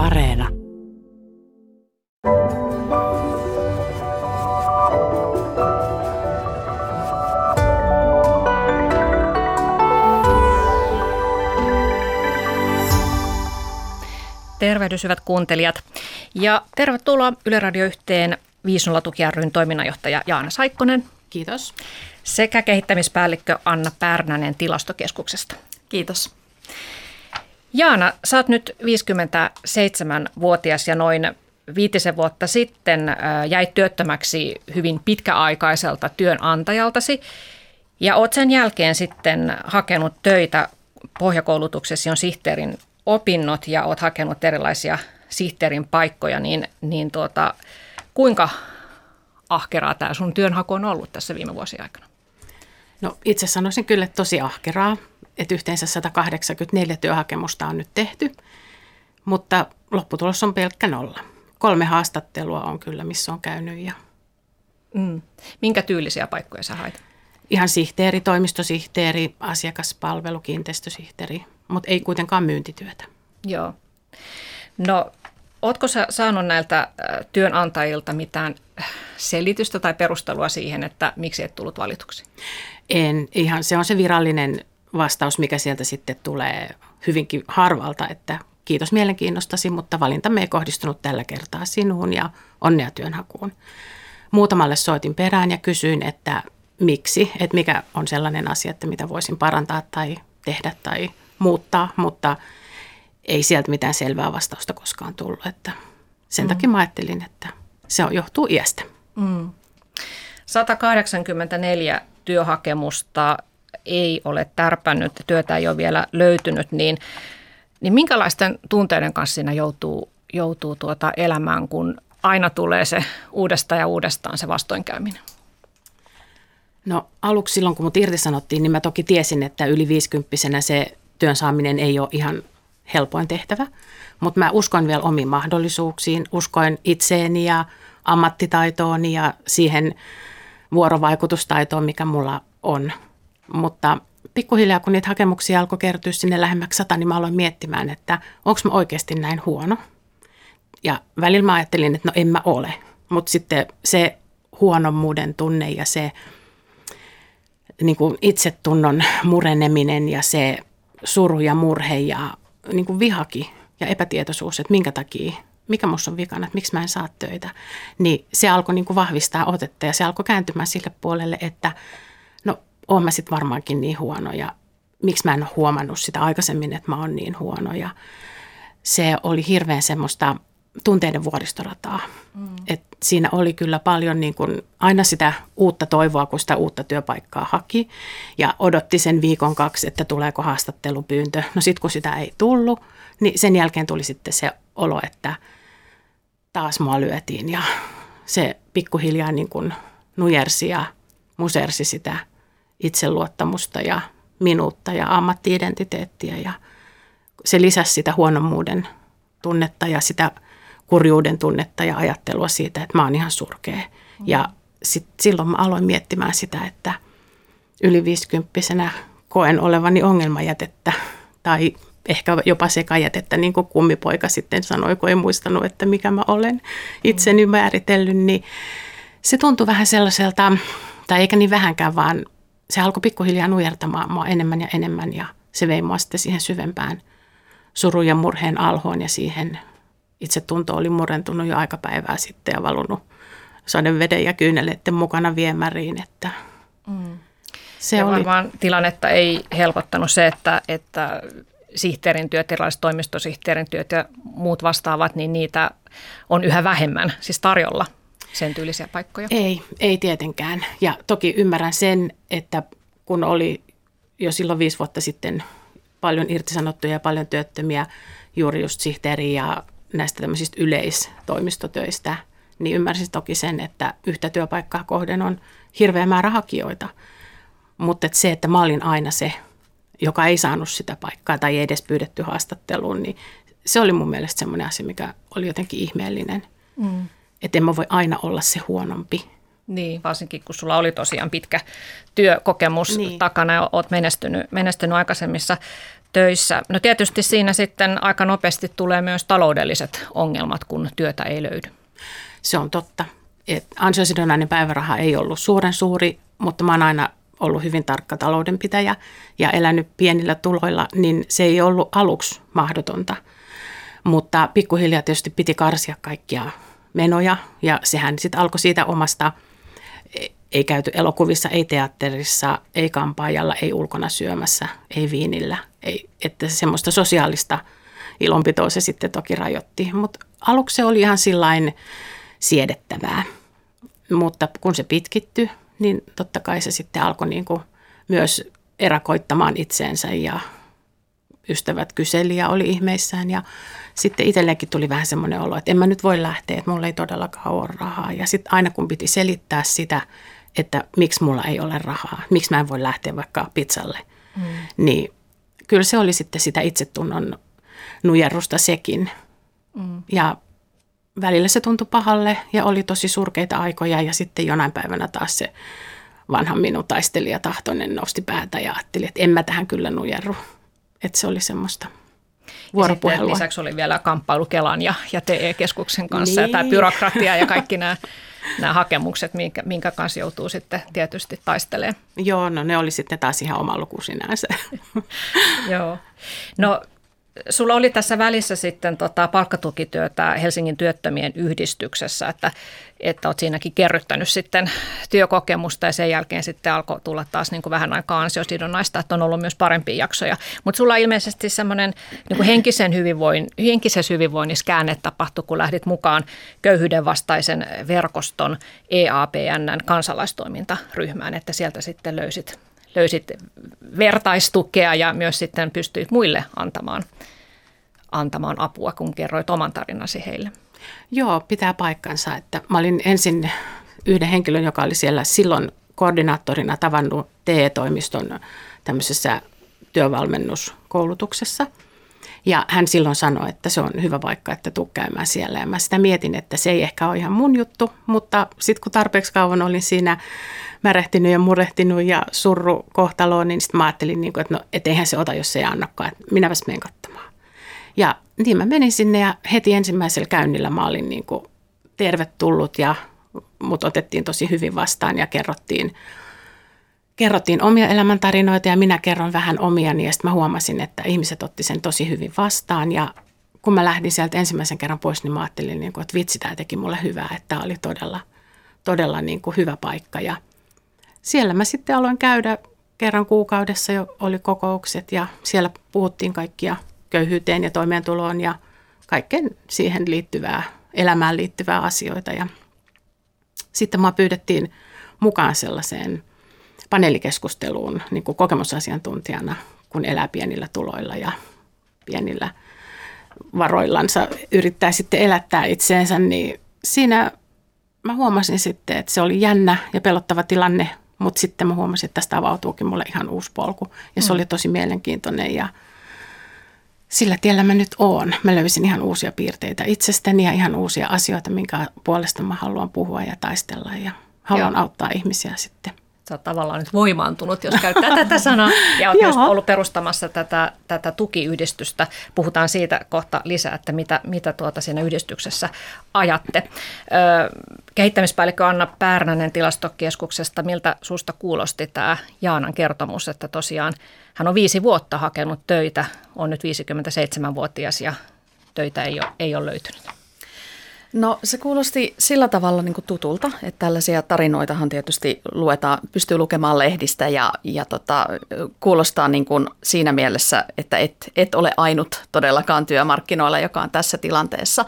Areena. Tervehdys hyvät kuuntelijat ja tervetuloa Yle Radio yhteen 50 tuki ryn toiminnanjohtaja Jaana Saikkonen. Kiitos. Sekä kehittämispäällikkö Anna Pärnänen tilastokeskuksesta. Kiitos. Jaana, sä oot nyt 57-vuotias ja noin viitisen vuotta sitten jäit työttömäksi hyvin pitkäaikaiselta työnantajaltasi. Ja oot sen jälkeen sitten hakenut töitä pohjakoulutuksesi on sihteerin opinnot ja oot hakenut erilaisia sihteerin paikkoja, niin, niin tuota, kuinka ahkeraa tämä sun työnhaku on ollut tässä viime vuosien aikana? No itse sanoisin kyllä, että tosi ahkeraa, että yhteensä 184 työhakemusta on nyt tehty, mutta lopputulos on pelkkä nolla. Kolme haastattelua on kyllä, missä on käynyt. Ja... Mm. Minkä tyylisiä paikkoja sä hait? Ihan sihteeri, toimistosihteeri, asiakaspalvelu, kiinteistösihteeri, mutta ei kuitenkaan myyntityötä. Joo. No, ootko sä saanut näiltä äh, työnantajilta mitään selitystä tai perustelua siihen, että miksi et tullut valituksi? En. Ihan se on se virallinen vastaus, mikä sieltä sitten tulee hyvinkin harvalta, että kiitos mielenkiinnostasi, mutta valintamme ei kohdistunut tällä kertaa sinuun ja onnea työnhakuun. Muutamalle soitin perään ja kysyin, että miksi, että mikä on sellainen asia, että mitä voisin parantaa tai tehdä tai muuttaa, mutta ei sieltä mitään selvää vastausta koskaan tullut. Että sen mm. takia mä ajattelin, että se johtuu iästä. Mm. 184 työhakemusta ei ole tärpännyt, työtä ei ole vielä löytynyt, niin, niin minkälaisten tunteiden kanssa siinä joutuu, joutuu tuota elämään, kun aina tulee se uudestaan ja uudestaan se vastoinkäyminen? No aluksi silloin, kun mut irtisanottiin, niin mä toki tiesin, että yli 50 se työn saaminen ei ole ihan helpoin tehtävä. Mutta mä uskon vielä omiin mahdollisuuksiin, uskoin itseeni ja ammattitaitoon ja siihen vuorovaikutustaitoon, mikä mulla on. Mutta pikkuhiljaa, kun niitä hakemuksia alkoi kertyä sinne lähemmäksi sata, niin mä aloin miettimään, että onko mä oikeasti näin huono. Ja välillä mä ajattelin, että no en mä ole. Mutta sitten se huonommuuden tunne ja se niin kuin itsetunnon mureneminen ja se suru ja murhe ja niin kuin vihaki ja epätietoisuus, että minkä takia, mikä minussa on vikana, että miksi mä en saa töitä, niin se alkoi niin kuin vahvistaa otetta ja se alkoi kääntymään sille puolelle, että oon mä sitten varmaankin niin huono ja miksi mä en ole huomannut sitä aikaisemmin, että mä oon niin huono ja se oli hirveän semmoista tunteiden vuoristorataa. Mm. Et siinä oli kyllä paljon niin kuin aina sitä uutta toivoa, kun sitä uutta työpaikkaa haki. Ja odotti sen viikon kaksi, että tuleeko haastattelupyyntö. No sitten kun sitä ei tullut, niin sen jälkeen tuli sitten se olo, että taas mua lyötiin. Ja se pikkuhiljaa niin kuin nujersi ja musersi sitä itseluottamusta ja minuutta ja ammattiidentiteettiä. Ja se lisäsi sitä huonommuuden tunnetta ja sitä kurjuuden tunnetta ja ajattelua siitä, että mä oon ihan surkea. Ja sit, silloin mä aloin miettimään sitä, että yli 50 koen olevani ongelmajätettä tai ehkä jopa sekajätettä, niin kuin kummipoika sitten sanoi, kun ei muistanut, että mikä mä olen itseni määritellyt, niin se tuntui vähän sellaiselta, tai eikä niin vähänkään, vaan se alkoi pikkuhiljaa nujertamaan mua enemmän ja enemmän ja se vei mua sitten siihen syvempään surun ja murheen alhoon ja siihen itse tunto oli murentunut jo aika päivää sitten ja valunut sadeveden ja kyyneleiden mukana viemäriin. Että mm. se ja oli... varmaan tilannetta ei helpottanut se, että, että sihteerin työt, erilaiset toimistosihteerin työt ja muut vastaavat, niin niitä on yhä vähemmän siis tarjolla sen tyylisiä paikkoja? Ei, ei tietenkään. Ja toki ymmärrän sen, että kun oli jo silloin viisi vuotta sitten paljon irtisanottuja ja paljon työttömiä, juuri just sihteeri ja näistä tämmöisistä yleistoimistotöistä, niin ymmärsin toki sen, että yhtä työpaikkaa kohden on hirveä määrä hakijoita. Mutta et se, että mä olin aina se, joka ei saanut sitä paikkaa tai ei edes pyydetty haastatteluun, niin se oli mun mielestä semmoinen asia, mikä oli jotenkin ihmeellinen. Mm. Että en mä voi aina olla se huonompi. Niin, varsinkin kun sulla oli tosiaan pitkä työkokemus niin. takana ja olet menestynyt, menestynyt aikaisemmissa töissä. No tietysti siinä sitten aika nopeasti tulee myös taloudelliset ongelmat, kun työtä ei löydy. Se on totta. Et ansiosidonnainen päiväraha ei ollut suuren suuri, mutta mä oon aina ollut hyvin tarkka taloudenpitäjä ja elänyt pienillä tuloilla, niin se ei ollut aluksi mahdotonta. Mutta pikkuhiljaa tietysti piti karsia kaikkia menoja ja sehän sitten alkoi siitä omasta, ei käyty elokuvissa, ei teatterissa, ei kampaajalla, ei ulkona syömässä, ei viinillä. Ei, että semmoista sosiaalista ilonpitoa se sitten toki rajoitti, mutta aluksi se oli ihan sillain siedettävää. Mutta kun se pitkittyi, niin totta kai se sitten alkoi niin kuin myös erakoittamaan itseensä ja ystävät kyseli ja oli ihmeissään ja sitten itselleenkin tuli vähän semmoinen olo, että en mä nyt voi lähteä, että mulla ei todellakaan ole rahaa. Ja sitten aina kun piti selittää sitä, että miksi mulla ei ole rahaa, miksi mä en voi lähteä vaikka pizzalle, mm. niin kyllä se oli sitten sitä itsetunnon nujerrusta sekin. Mm. Ja välillä se tuntui pahalle ja oli tosi surkeita aikoja ja sitten jonain päivänä taas se vanha minun taistelija tahtoinen nosti päätä ja ajatteli, että en mä tähän kyllä nujerru. Että se oli semmoista vuoropuhelua. Ja lisäksi oli vielä kamppailu Kelan ja, ja TE-keskuksen kanssa niin. ja tämä byrokratia ja kaikki nämä, nämä hakemukset, minkä, minkä kanssa joutuu sitten tietysti taistelemaan. Joo, no ne oli sitten taas ihan oma luku sinänsä. Joo. No Sulla oli tässä välissä sitten tota palkkatukityötä Helsingin työttömien yhdistyksessä, että, että olet siinäkin kerryttänyt sitten työkokemusta ja sen jälkeen sitten alkoi tulla taas niin kuin vähän aikaa ansiosidonnaista, että on ollut myös parempia jaksoja. Mutta sulla ilmeisesti semmoinen niin henkisen hyvinvoin, henkisessä hyvinvoinnissa käänne tapahtui, kun lähdit mukaan köyhyyden vastaisen verkoston EAPNn kansalaistoimintaryhmään, että sieltä sitten löysit löysit vertaistukea ja myös sitten pystyit muille antamaan, antamaan apua, kun kerroit oman tarinasi heille. Joo, pitää paikkansa. Että mä olin ensin yhden henkilön, joka oli siellä silloin koordinaattorina tavannut TE-toimiston tämmöisessä työvalmennuskoulutuksessa. Ja hän silloin sanoi, että se on hyvä vaikka, että tuu käymään siellä. Ja mä sitä mietin, että se ei ehkä ole ihan mun juttu, mutta sitten kun tarpeeksi kauan olin siinä märehtinyt ja murehtinut ja surru kohtaloon, niin sitten mä ajattelin, niin kuin, että no, et eihän se ota, jos se ei annakaan, että minäpäs menen katsomaan. Ja niin mä menin sinne ja heti ensimmäisellä käynnillä mä olin niin kuin tervetullut ja mut otettiin tosi hyvin vastaan ja kerrottiin, kerrottiin omia elämäntarinoita ja minä kerron vähän omiani ja sitten mä huomasin, että ihmiset otti sen tosi hyvin vastaan ja kun mä lähdin sieltä ensimmäisen kerran pois, niin mä ajattelin, niin kuin, että vitsi, tämä teki mulle hyvää, että tämä oli todella, todella niin kuin hyvä paikka ja siellä mä sitten aloin käydä kerran kuukaudessa jo oli kokoukset ja siellä puhuttiin kaikkia köyhyyteen ja toimeentuloon ja kaikkeen siihen liittyvää, elämään liittyvää asioita. Ja sitten mä pyydettiin mukaan sellaiseen paneelikeskusteluun niin kuin kokemusasiantuntijana, kun elää pienillä tuloilla ja pienillä varoillansa yrittää sitten elättää itseensä, niin siinä mä huomasin sitten, että se oli jännä ja pelottava tilanne mutta sitten mä huomasin, että tästä avautuukin mulle ihan uusi polku. Ja se mm. oli tosi mielenkiintoinen ja sillä tiellä mä nyt oon. Mä löysin ihan uusia piirteitä itsestäni ja ihan uusia asioita, minkä puolesta mä haluan puhua ja taistella ja haluan Joo. auttaa ihmisiä sitten sä oot tavallaan nyt voimaantunut, jos käyttää tätä sanaa, ja oot myös ollut perustamassa tätä, tätä tukiyhdistystä. Puhutaan siitä kohta lisää, että mitä, mitä tuota siinä yhdistyksessä ajatte. Ö, kehittämispäällikkö Anna Pärnänen tilastokeskuksesta, miltä susta kuulosti tämä Jaanan kertomus, että tosiaan hän on viisi vuotta hakenut töitä, on nyt 57-vuotias ja töitä ei ole, ei ole löytynyt. No se kuulosti sillä tavalla niin tutulta, että tällaisia tarinoitahan tietysti luetaan, pystyy lukemaan lehdistä ja, ja tota, kuulostaa niin kuin siinä mielessä, että et, et ole ainut todellakaan työmarkkinoilla, joka on tässä tilanteessa.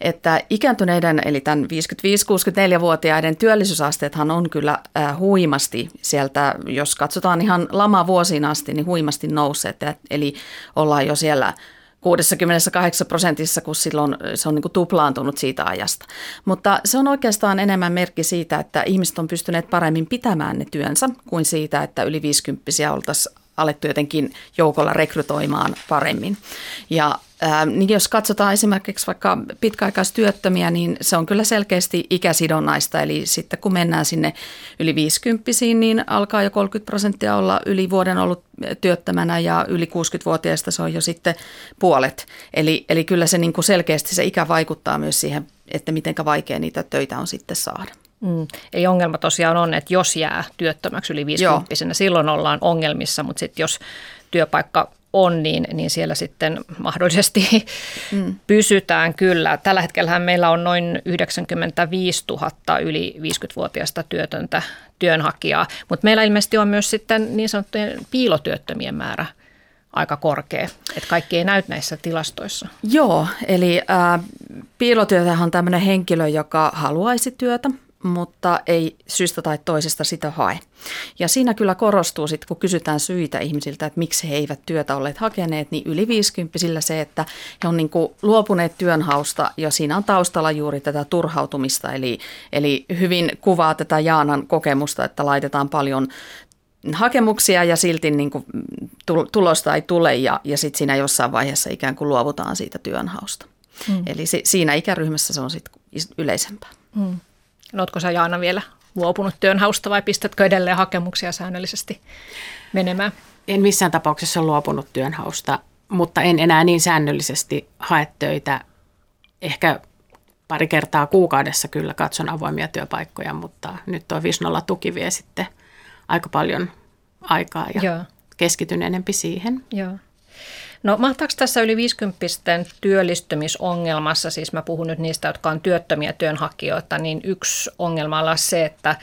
Että ikääntyneiden, eli tämän 55-64-vuotiaiden työllisyysasteethan on kyllä äh, huimasti sieltä, jos katsotaan ihan lama vuosiin asti, niin huimasti nousseet. Eli ollaan jo siellä 68 prosentissa, kun silloin se on niin kuin tuplaantunut siitä ajasta. Mutta se on oikeastaan enemmän merkki siitä, että ihmiset on pystyneet paremmin pitämään ne työnsä kuin siitä, että yli 50 oltaisiin alettu jotenkin joukolla rekrytoimaan paremmin. Ja ää, niin jos katsotaan esimerkiksi vaikka pitkäaikaistyöttömiä, niin se on kyllä selkeästi ikäsidonnaista. Eli sitten kun mennään sinne yli 50 niin alkaa jo 30 prosenttia olla yli vuoden ollut työttömänä ja yli 60-vuotiaista se on jo sitten puolet. Eli, eli kyllä se niin kuin selkeästi se ikä vaikuttaa myös siihen, että miten vaikea niitä töitä on sitten saada. Mm. Eli ongelma tosiaan on, että jos jää työttömäksi yli 50 silloin ollaan ongelmissa, mutta sitten jos työpaikka on, niin, niin siellä sitten mahdollisesti mm. pysytään kyllä. Tällä hetkellä meillä on noin 95 000 yli 50-vuotiaista työtöntä työnhakijaa, mutta meillä ilmeisesti on myös sitten niin sanottujen piilotyöttömien määrä aika korkea, että kaikki ei näy näissä tilastoissa. Joo, eli äh, piilotyötähän on tämmöinen henkilö, joka haluaisi työtä, mutta ei syystä tai toisesta sitä hae. Ja siinä kyllä korostuu sitten, kun kysytään syitä ihmisiltä, että miksi he eivät työtä olleet hakeneet, niin yli 50 se, että he on niin kuin luopuneet työnhausta ja siinä on taustalla juuri tätä turhautumista. Eli, eli hyvin kuvaa tätä Jaanan kokemusta, että laitetaan paljon hakemuksia ja silti niin kuin tulosta ei tule ja, ja sitten siinä jossain vaiheessa ikään kuin luovutaan siitä työnhausta. Hmm. Eli si, siinä ikäryhmässä se on sitten yleisempää. Hmm. Oletko sä Jaana vielä luopunut työnhausta vai pistätkö edelleen hakemuksia säännöllisesti menemään? En missään tapauksessa luopunut työnhausta, mutta en enää niin säännöllisesti hae töitä. Ehkä pari kertaa kuukaudessa kyllä katson avoimia työpaikkoja, mutta nyt tuo Visnolla tuki vie sitten aika paljon aikaa ja Joo. keskityn enempi siihen. Joo. No mahtaako tässä yli 50 työllistymisongelmassa, siis mä puhun nyt niistä, jotka on työttömiä työnhakijoita, niin yksi ongelma on se, että,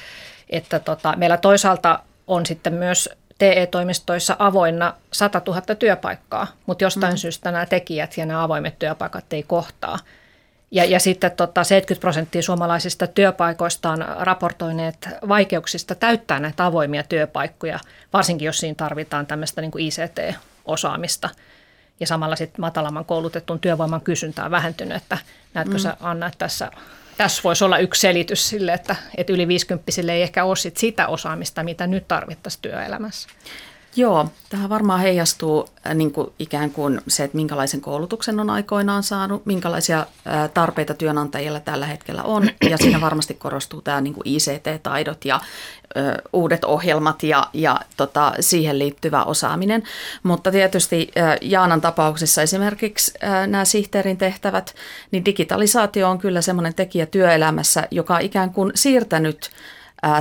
että tota, meillä toisaalta on sitten myös TE-toimistoissa avoinna 100 000 työpaikkaa, mutta jostain mm. syystä nämä tekijät ja nämä avoimet työpaikat ei kohtaa. Ja, ja sitten tota 70 prosenttia suomalaisista työpaikoista on raportoineet vaikeuksista täyttää näitä avoimia työpaikkoja, varsinkin jos siinä tarvitaan tämmöistä niin kuin ICT-osaamista ja samalla sitten matalamman koulutetun työvoiman kysyntä on vähentynyt, että näetkö mm. sä Anna, että tässä, tässä voisi olla yksi selitys sille, että, että yli 50 ei ehkä ole sit sitä osaamista, mitä nyt tarvittaisiin työelämässä. Joo, tähän varmaan heijastuu äh, niin kuin ikään kuin se, että minkälaisen koulutuksen on aikoinaan saanut, minkälaisia äh, tarpeita työnantajilla tällä hetkellä on. Ja siinä varmasti korostuu tämä niin kuin ICT-taidot ja ö, uudet ohjelmat ja, ja tota, siihen liittyvä osaaminen. Mutta tietysti ö, Jaanan tapauksessa esimerkiksi ö, nämä sihteerin tehtävät, niin digitalisaatio on kyllä semmoinen tekijä työelämässä, joka on ikään kuin siirtänyt –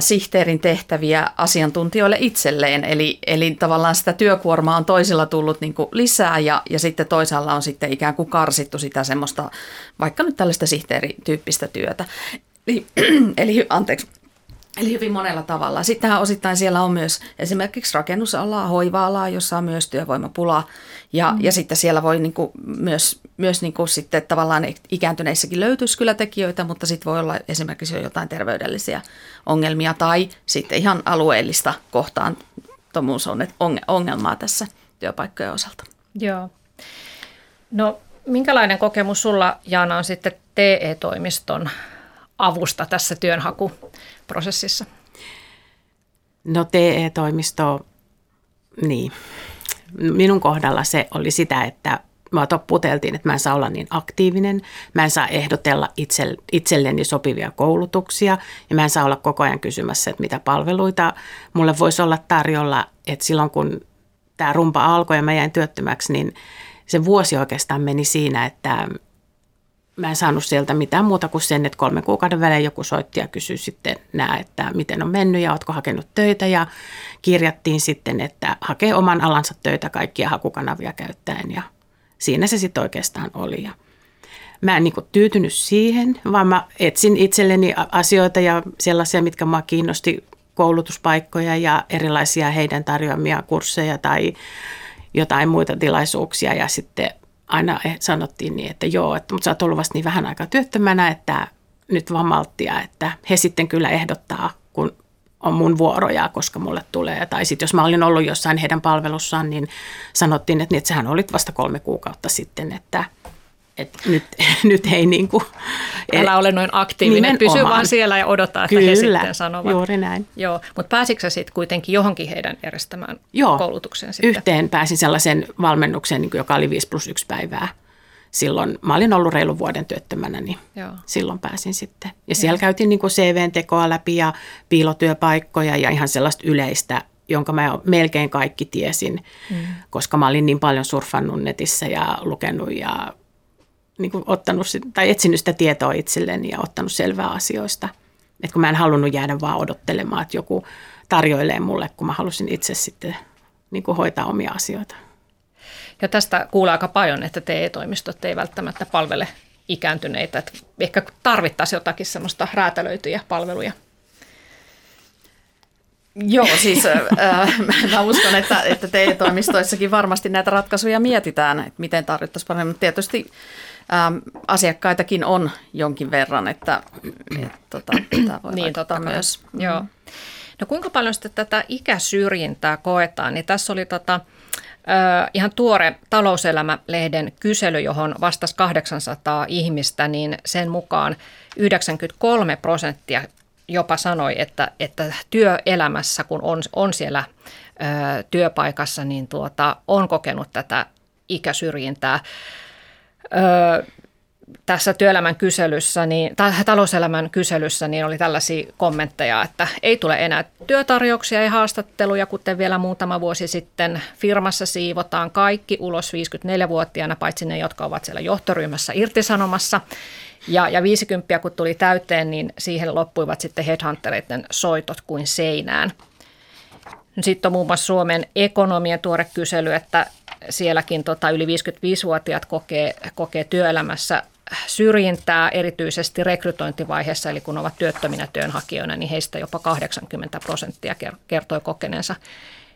sihteerin tehtäviä asiantuntijoille itselleen. Eli, eli tavallaan sitä työkuormaa on toisilla tullut niin kuin lisää ja, ja sitten toisaalla on sitten ikään kuin karsittu sitä semmoista, vaikka nyt tällaista sihteerityyppistä työtä. Eli, eli anteeksi, Eli hyvin monella tavalla. Sittenhän osittain siellä on myös esimerkiksi rakennusalaa, hoiva-alaa, jossa on myös työvoimapula. Ja, mm. ja sitten siellä voi niin kuin myös, myös niin kuin sitten tavallaan ikääntyneissäkin löytyisi kyllä tekijöitä, mutta sitten voi olla esimerkiksi jo jotain terveydellisiä ongelmia tai sitten ihan alueellista kohtaan ongelmaa tässä työpaikkojen osalta. Joo. No minkälainen kokemus sulla Jaana on sitten TE-toimiston avusta tässä työnhakuprosessissa? No TE-toimisto, niin. Minun kohdalla se oli sitä, että mä puteltiin, että mä en saa olla niin aktiivinen, mä en saa ehdotella itse, itselleni sopivia koulutuksia ja mä en saa olla koko ajan kysymässä, että mitä palveluita mulle voisi olla tarjolla, että silloin kun tämä rumpa alkoi ja mä jäin työttömäksi, niin se vuosi oikeastaan meni siinä, että mä en saanut sieltä mitään muuta kuin sen, että kolmen kuukauden välein joku soitti ja kysyi sitten nämä, että miten on mennyt ja ootko hakenut töitä ja kirjattiin sitten, että hakee oman alansa töitä kaikkia hakukanavia käyttäen ja siinä se sitten oikeastaan oli. Ja mä en niin tyytynyt siihen, vaan mä etsin itselleni asioita ja sellaisia, mitkä mua kiinnosti, koulutuspaikkoja ja erilaisia heidän tarjoamia kursseja tai jotain muita tilaisuuksia ja sitten aina eh, sanottiin niin, että joo, että, mutta sä oot ollut vasta niin vähän aikaa työttömänä, että nyt vaan malttia, että he sitten kyllä ehdottaa, kun on mun vuoroja, koska mulle tulee. Tai sitten jos mä olin ollut jossain heidän palvelussaan, niin sanottiin, että, niin, että sehän olit vasta kolme kuukautta sitten, että, Et nyt, nyt ei niin kuin, Älä ole noin aktiivinen, pysy vaan siellä ja odota, että Kyllä, he sitten sanovat. juuri näin. Joo, mutta pääsitkö sitten kuitenkin johonkin heidän järjestämään Joo, koulutukseen sitten? yhteen pääsin sellaisen valmennukseen, niin kuin joka oli 5 plus 1 päivää. Silloin mä olin ollut reilun vuoden työttömänä, niin Joo. silloin pääsin sitten. Ja siellä Joo. käytiin niin CVn-tekoa läpi ja piilotyöpaikkoja ja ihan sellaista yleistä jonka mä melkein kaikki tiesin, mm. koska mä olin niin paljon surfannut netissä ja lukenut ja niin kuin ottanut, tai etsinyt sitä tietoa itselleni ja ottanut selvää asioista. Et kun mä en halunnut jäädä vaan odottelemaan, että joku tarjoilee mulle, kun mä halusin itse sitten niin kuin hoitaa omia asioita. Ja tästä kuulee aika paljon, että TE-toimistot ei välttämättä palvele ikääntyneitä. Että ehkä tarvittaisiin jotakin semmoista räätälöityjä palveluja. Joo, siis äh, mä uskon, että, että TE-toimistoissakin varmasti näitä ratkaisuja mietitään, että miten tarvittaisiin paremmin. Mutta tietysti ähm, asiakkaitakin on jonkin verran, että et, tota, tämä voi niin, totta myös. Joo. No kuinka paljon sitten tätä ikäsyrjintää koetaan, niin tässä oli tota, ihan tuore talouselämä-lehden kysely, johon vastasi 800 ihmistä, niin sen mukaan 93 prosenttia jopa sanoi, että, että työelämässä, kun on, on siellä ö, työpaikassa, niin tuota, on kokenut tätä ikäsyrjintää. Tässä työelämän kyselyssä, niin, tai talouselämän kyselyssä, niin oli tällaisia kommentteja, että ei tule enää työtarjouksia ja haastatteluja, kuten vielä muutama vuosi sitten. Firmassa siivotaan kaikki ulos 54-vuotiaana, paitsi ne, jotka ovat siellä johtoryhmässä irtisanomassa. Ja, ja 50 kun tuli täyteen, niin siihen loppuivat sitten headhuntereiden soitot kuin seinään. Sitten on muun muassa Suomen ekonomien tuore kysely, että sielläkin tota, yli 55-vuotiaat kokee, kokee työelämässä syrjintää erityisesti rekrytointivaiheessa, eli kun ovat työttöminä työnhakijoina, niin heistä jopa 80 prosenttia kertoi kokeneensa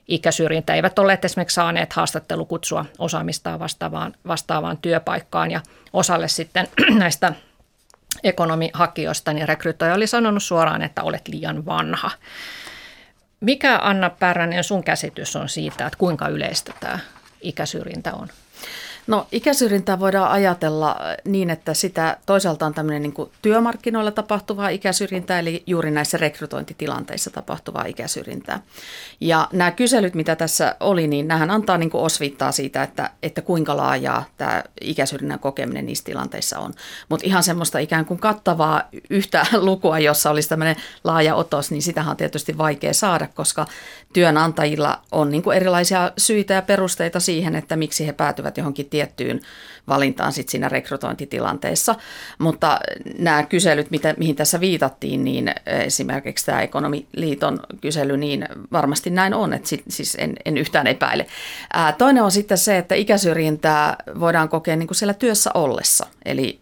ikäsyrjintä. Eivät olleet esimerkiksi saaneet haastattelukutsua osaamistaan vastaavaan, vastaavaan työpaikkaan ja osalle sitten näistä ekonomihakijoista, niin rekrytoija oli sanonut suoraan, että olet liian vanha. Mikä Anna Pärränen sun käsitys on siitä, että kuinka yleistä tämä ikäsyrjintä on? No ikäsyrjintää voidaan ajatella niin, että sitä toisaalta on tämmöinen niin työmarkkinoilla tapahtuvaa ikäsyrjintää, eli juuri näissä rekrytointitilanteissa tapahtuvaa ikäsyrjintää. Ja nämä kyselyt, mitä tässä oli, niin nämähän antaa niin osviittaa siitä, että, että kuinka laajaa tämä ikäsyrjinnän kokeminen niissä tilanteissa on. Mutta ihan semmoista ikään kuin kattavaa yhtä lukua, jossa olisi tämmöinen laaja otos, niin sitähän on tietysti vaikea saada, koska työnantajilla on niin erilaisia syitä ja perusteita siihen, että miksi he päätyvät johonkin tiettyyn valintaan sit siinä rekrytointitilanteessa. Mutta nämä kyselyt, mitä, mihin tässä viitattiin, niin esimerkiksi tämä Ekonomiliiton kysely, niin varmasti näin on, että sit, siis en, en yhtään epäile. Ää, toinen on sitten se, että ikäsyrjintää voidaan kokea niin kuin siellä työssä ollessa. Eli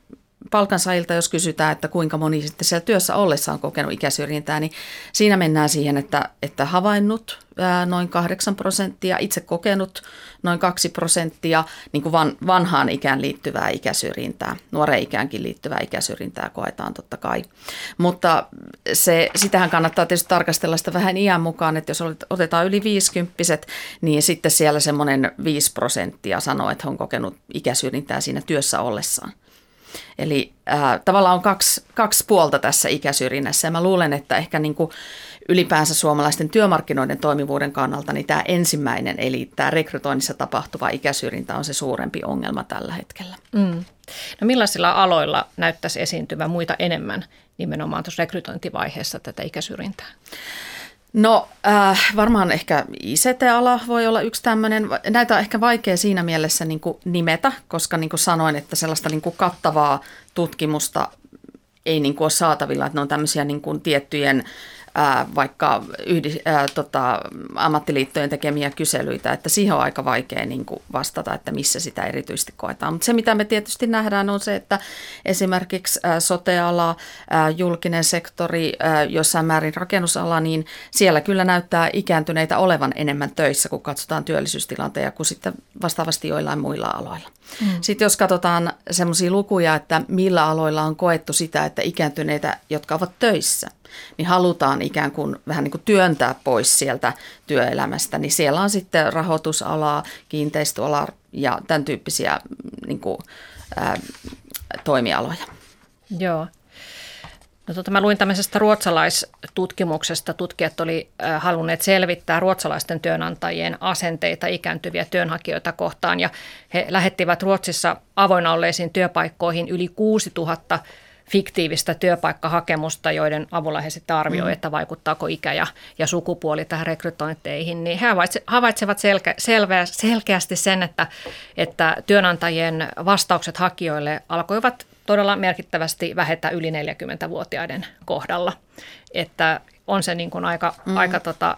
palkansaajilta, jos kysytään, että kuinka moni sitten siellä työssä ollessa on kokenut ikäsyrjintää, niin siinä mennään siihen, että, että havainnut noin 8 prosenttia, itse kokenut noin 2 prosenttia niin kuin van, vanhaan ikään liittyvää ikäsyrjintää. Nuoreen ikäänkin liittyvää ikäsyrjintää koetaan totta kai. Mutta se, sitähän kannattaa tietysti tarkastella sitä vähän iän mukaan, että jos otetaan yli 50 niin sitten siellä semmoinen 5 prosenttia sanoo, että on kokenut ikäsyrjintää siinä työssä ollessaan. Eli äh, tavallaan on kaksi, kaksi puolta tässä ikäsyrjinnässä ja mä luulen, että ehkä niin kuin ylipäänsä suomalaisten työmarkkinoiden toimivuuden kannalta niin tämä ensimmäinen, eli tämä rekrytoinnissa tapahtuva ikäsyrjintä on se suurempi ongelma tällä hetkellä. Mm. No millaisilla aloilla näyttäisi esiintyvä muita enemmän nimenomaan tuossa rekrytointivaiheessa tätä ikäsyrjintää? No äh, varmaan ehkä ICT-ala voi olla yksi tämmöinen. Näitä on ehkä vaikea siinä mielessä niin kuin nimetä, koska niin kuin sanoin, että sellaista niin kuin kattavaa tutkimusta ei niin kuin ole saatavilla, että ne on tämmöisiä niin kuin tiettyjen ää, vaikka yhdis, ää, tota, ammattiliittojen tekemiä kyselyitä, että siihen on aika vaikea niin kuin vastata, että missä sitä erityisesti koetaan. Mutta se, mitä me tietysti nähdään, on se, että esimerkiksi ää, soteala, ää, julkinen sektori, ää, jossain määrin rakennusala, niin siellä kyllä näyttää ikääntyneitä olevan enemmän töissä, kun katsotaan työllisyystilanteja, kuin sitten vastaavasti joillain muilla aloilla. Mm. Sitten jos katsotaan semmoisia lukuja, että millä aloilla on koettu sitä, että ikääntyneitä, jotka ovat töissä, niin halutaan ikään kuin vähän niin kuin työntää pois sieltä työelämästä, niin siellä on sitten rahoitusala, kiinteistöala ja tämän tyyppisiä niin kuin ää, toimialoja. Joo. No, tota, mä luin tämmöisestä ruotsalaistutkimuksesta. Tutkijat oli äh, halunneet selvittää ruotsalaisten työnantajien asenteita ikääntyviä työnhakijoita kohtaan ja he lähettivät Ruotsissa avoinna olleisiin työpaikkoihin yli 6000 fiktiivistä työpaikkahakemusta, joiden avulla he sitten arvioivat, mm. että vaikuttaako ikä ja, ja sukupuoli tähän rekrytointeihin, niin he havaitsevat selke, selveä, selkeästi sen, että, että työnantajien vastaukset hakijoille alkoivat todella merkittävästi vähetä yli 40-vuotiaiden kohdalla. Että on se niin kuin aika, mm. aika tota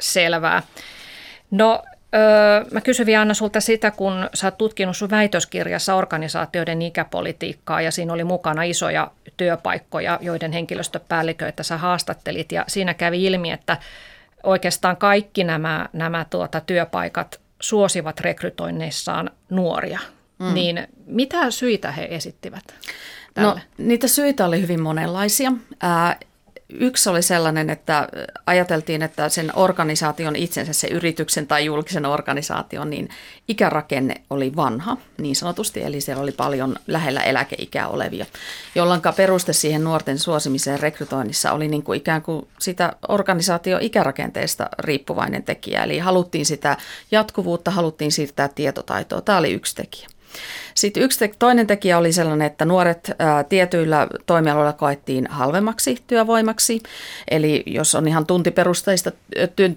selvää. No Öö, mä kysyn vielä Anna sulta sitä, kun sä oot tutkinut sun väitöskirjassa organisaatioiden ikäpolitiikkaa ja siinä oli mukana isoja työpaikkoja, joiden henkilöstöpäälliköitä sä haastattelit ja siinä kävi ilmi, että oikeastaan kaikki nämä, nämä tuota, työpaikat suosivat rekrytoinneissaan nuoria. Mm. Niin mitä syitä he esittivät? Tälle? No niitä syitä oli hyvin monenlaisia. Ää, Yksi oli sellainen, että ajateltiin, että sen organisaation itsensä, se yrityksen tai julkisen organisaation, niin ikärakenne oli vanha niin sanotusti, eli siellä oli paljon lähellä eläkeikää olevia, jolloin peruste siihen nuorten suosimiseen rekrytoinnissa oli niin kuin ikään kuin sitä organisaatio ikärakenteesta riippuvainen tekijä, eli haluttiin sitä jatkuvuutta, haluttiin siirtää tietotaitoa, tämä oli yksi tekijä. Sitten yksi toinen tekijä oli sellainen, että nuoret ää, tietyillä toimialoilla koettiin halvemmaksi työvoimaksi. Eli jos on ihan tuntiperusteista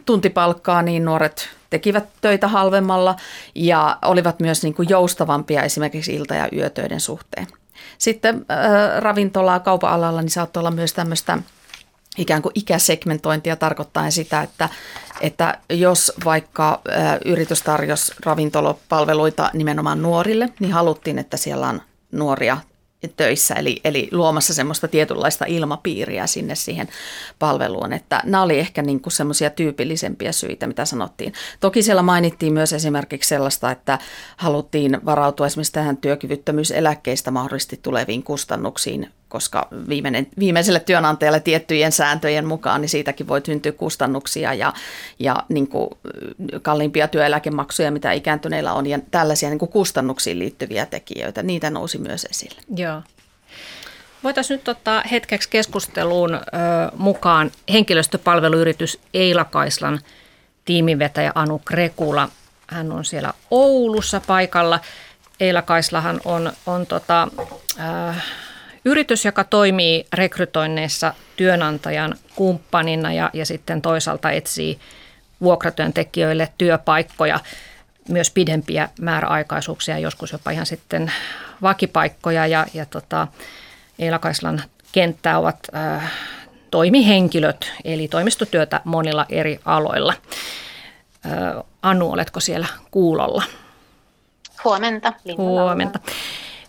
tuntipalkkaa, niin nuoret tekivät töitä halvemmalla ja olivat myös niin kuin joustavampia esimerkiksi ilta- ja yötöiden suhteen. Sitten ää, ravintolaa kaupan alalla niin saattoi olla myös tämmöistä ikään kuin ikäsegmentointia tarkoittaa sitä, että, että jos vaikka yritys tarjosi ravintolopalveluita nimenomaan nuorille, niin haluttiin, että siellä on nuoria töissä, eli, eli luomassa semmoista tietynlaista ilmapiiriä sinne siihen palveluun. Että nämä oli ehkä niin kuin semmoisia tyypillisempiä syitä, mitä sanottiin. Toki siellä mainittiin myös esimerkiksi sellaista, että haluttiin varautua esimerkiksi tähän työkyvyttömyyseläkkeistä mahdollisesti tuleviin kustannuksiin koska viimeinen, viimeiselle työnantajalle tiettyjen sääntöjen mukaan niin siitäkin voi syntyä kustannuksia ja, ja niin kuin kalliimpia työeläkemaksuja, mitä ikääntyneillä on, ja tällaisia niin kuin kustannuksiin liittyviä tekijöitä, niitä nousi myös esille. Joo. Voitaisiin nyt ottaa hetkeksi keskusteluun ö, mukaan henkilöstöpalveluyritys Eilakaislan tiimivetäjä Anu Krekula. Hän on siellä Oulussa paikalla. Eilakaislahan on, on tota, äh, Yritys, joka toimii rekrytoinneissa työnantajan kumppanina ja, ja sitten toisaalta etsii vuokratyöntekijöille työpaikkoja, myös pidempiä määräaikaisuuksia, joskus jopa ihan sitten vakipaikkoja ja, ja tota, Eilakaislan kenttää ovat äh, toimihenkilöt, eli toimistotyötä monilla eri aloilla. Äh, Anu, oletko siellä kuulolla? Huomenta. Huomenta.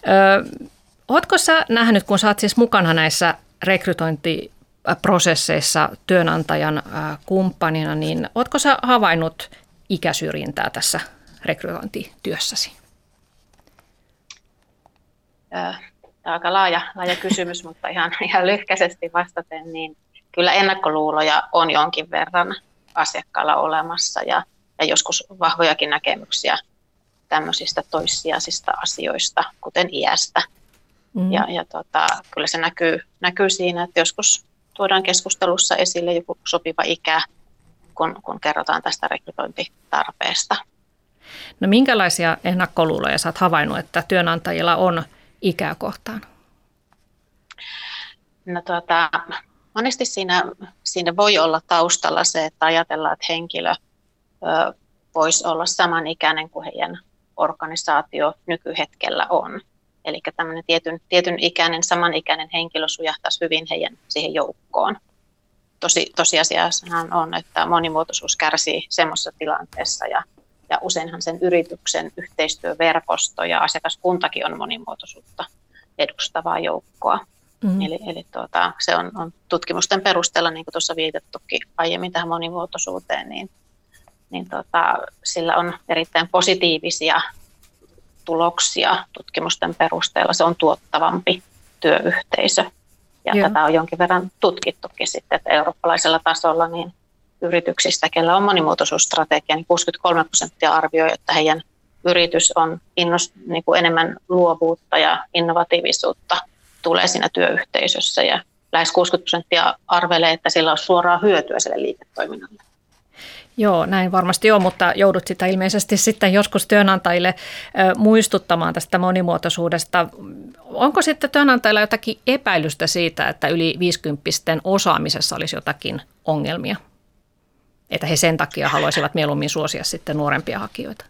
Äh, Oletko sä nähnyt, kun sä oot siis mukana näissä rekrytointiprosesseissa työnantajan kumppanina, niin oletko sä havainnut ikäsyrjintää tässä rekrytointityössäsi? Tämä on aika laaja, laaja kysymys, mutta ihan, ihan lyhkäisesti vastaten, niin kyllä ennakkoluuloja on jonkin verran asiakkaalla olemassa ja, ja joskus vahvojakin näkemyksiä tämmöisistä toissijaisista asioista, kuten iästä – Mm. Ja, ja tota, kyllä se näkyy, näkyy siinä, että joskus tuodaan keskustelussa esille joku sopiva ikä, kun, kun kerrotaan tästä rekrytointitarpeesta. No minkälaisia ennakkoluuloja sä oot havainnut, että työnantajilla on ikää kohtaan? No tuota, monesti siinä, siinä voi olla taustalla se, että ajatellaan, että henkilö ö, voisi olla samanikäinen kuin heidän organisaatio nykyhetkellä on. Eli tämmöinen tietyn, tietyn ikäinen, samanikäinen henkilö sujahtaisi hyvin heidän siihen joukkoon. Tosi, tosiasiassahan on, että monimuotoisuus kärsii semmoisessa tilanteessa ja, ja useinhan sen yrityksen yhteistyöverkosto ja asiakaskuntakin on monimuotoisuutta edustavaa joukkoa. Mm. Eli, eli tuota, se on, on tutkimusten perusteella, niin kuin tuossa viitattukin aiemmin tähän monimuotoisuuteen, niin, niin tuota, sillä on erittäin positiivisia tuloksia tutkimusten perusteella. Se on tuottavampi työyhteisö. Ja Joo. tätä on jonkin verran tutkittukin sitten, että eurooppalaisella tasolla niin yrityksistä, kellä on monimuotoisuusstrategia, niin 63 prosenttia arvioi, että heidän yritys on innos, niin kuin enemmän luovuutta ja innovatiivisuutta tulee siinä työyhteisössä ja lähes 60 prosenttia arvelee, että sillä on suoraa hyötyä sille liiketoiminnalle. Joo, näin varmasti on, mutta joudut sitä ilmeisesti sitten joskus työnantajille muistuttamaan tästä monimuotoisuudesta. Onko sitten työnantajilla jotakin epäilystä siitä, että yli 50 osaamisessa olisi jotakin ongelmia? Että he sen takia haluaisivat mieluummin suosia sitten nuorempia hakijoita?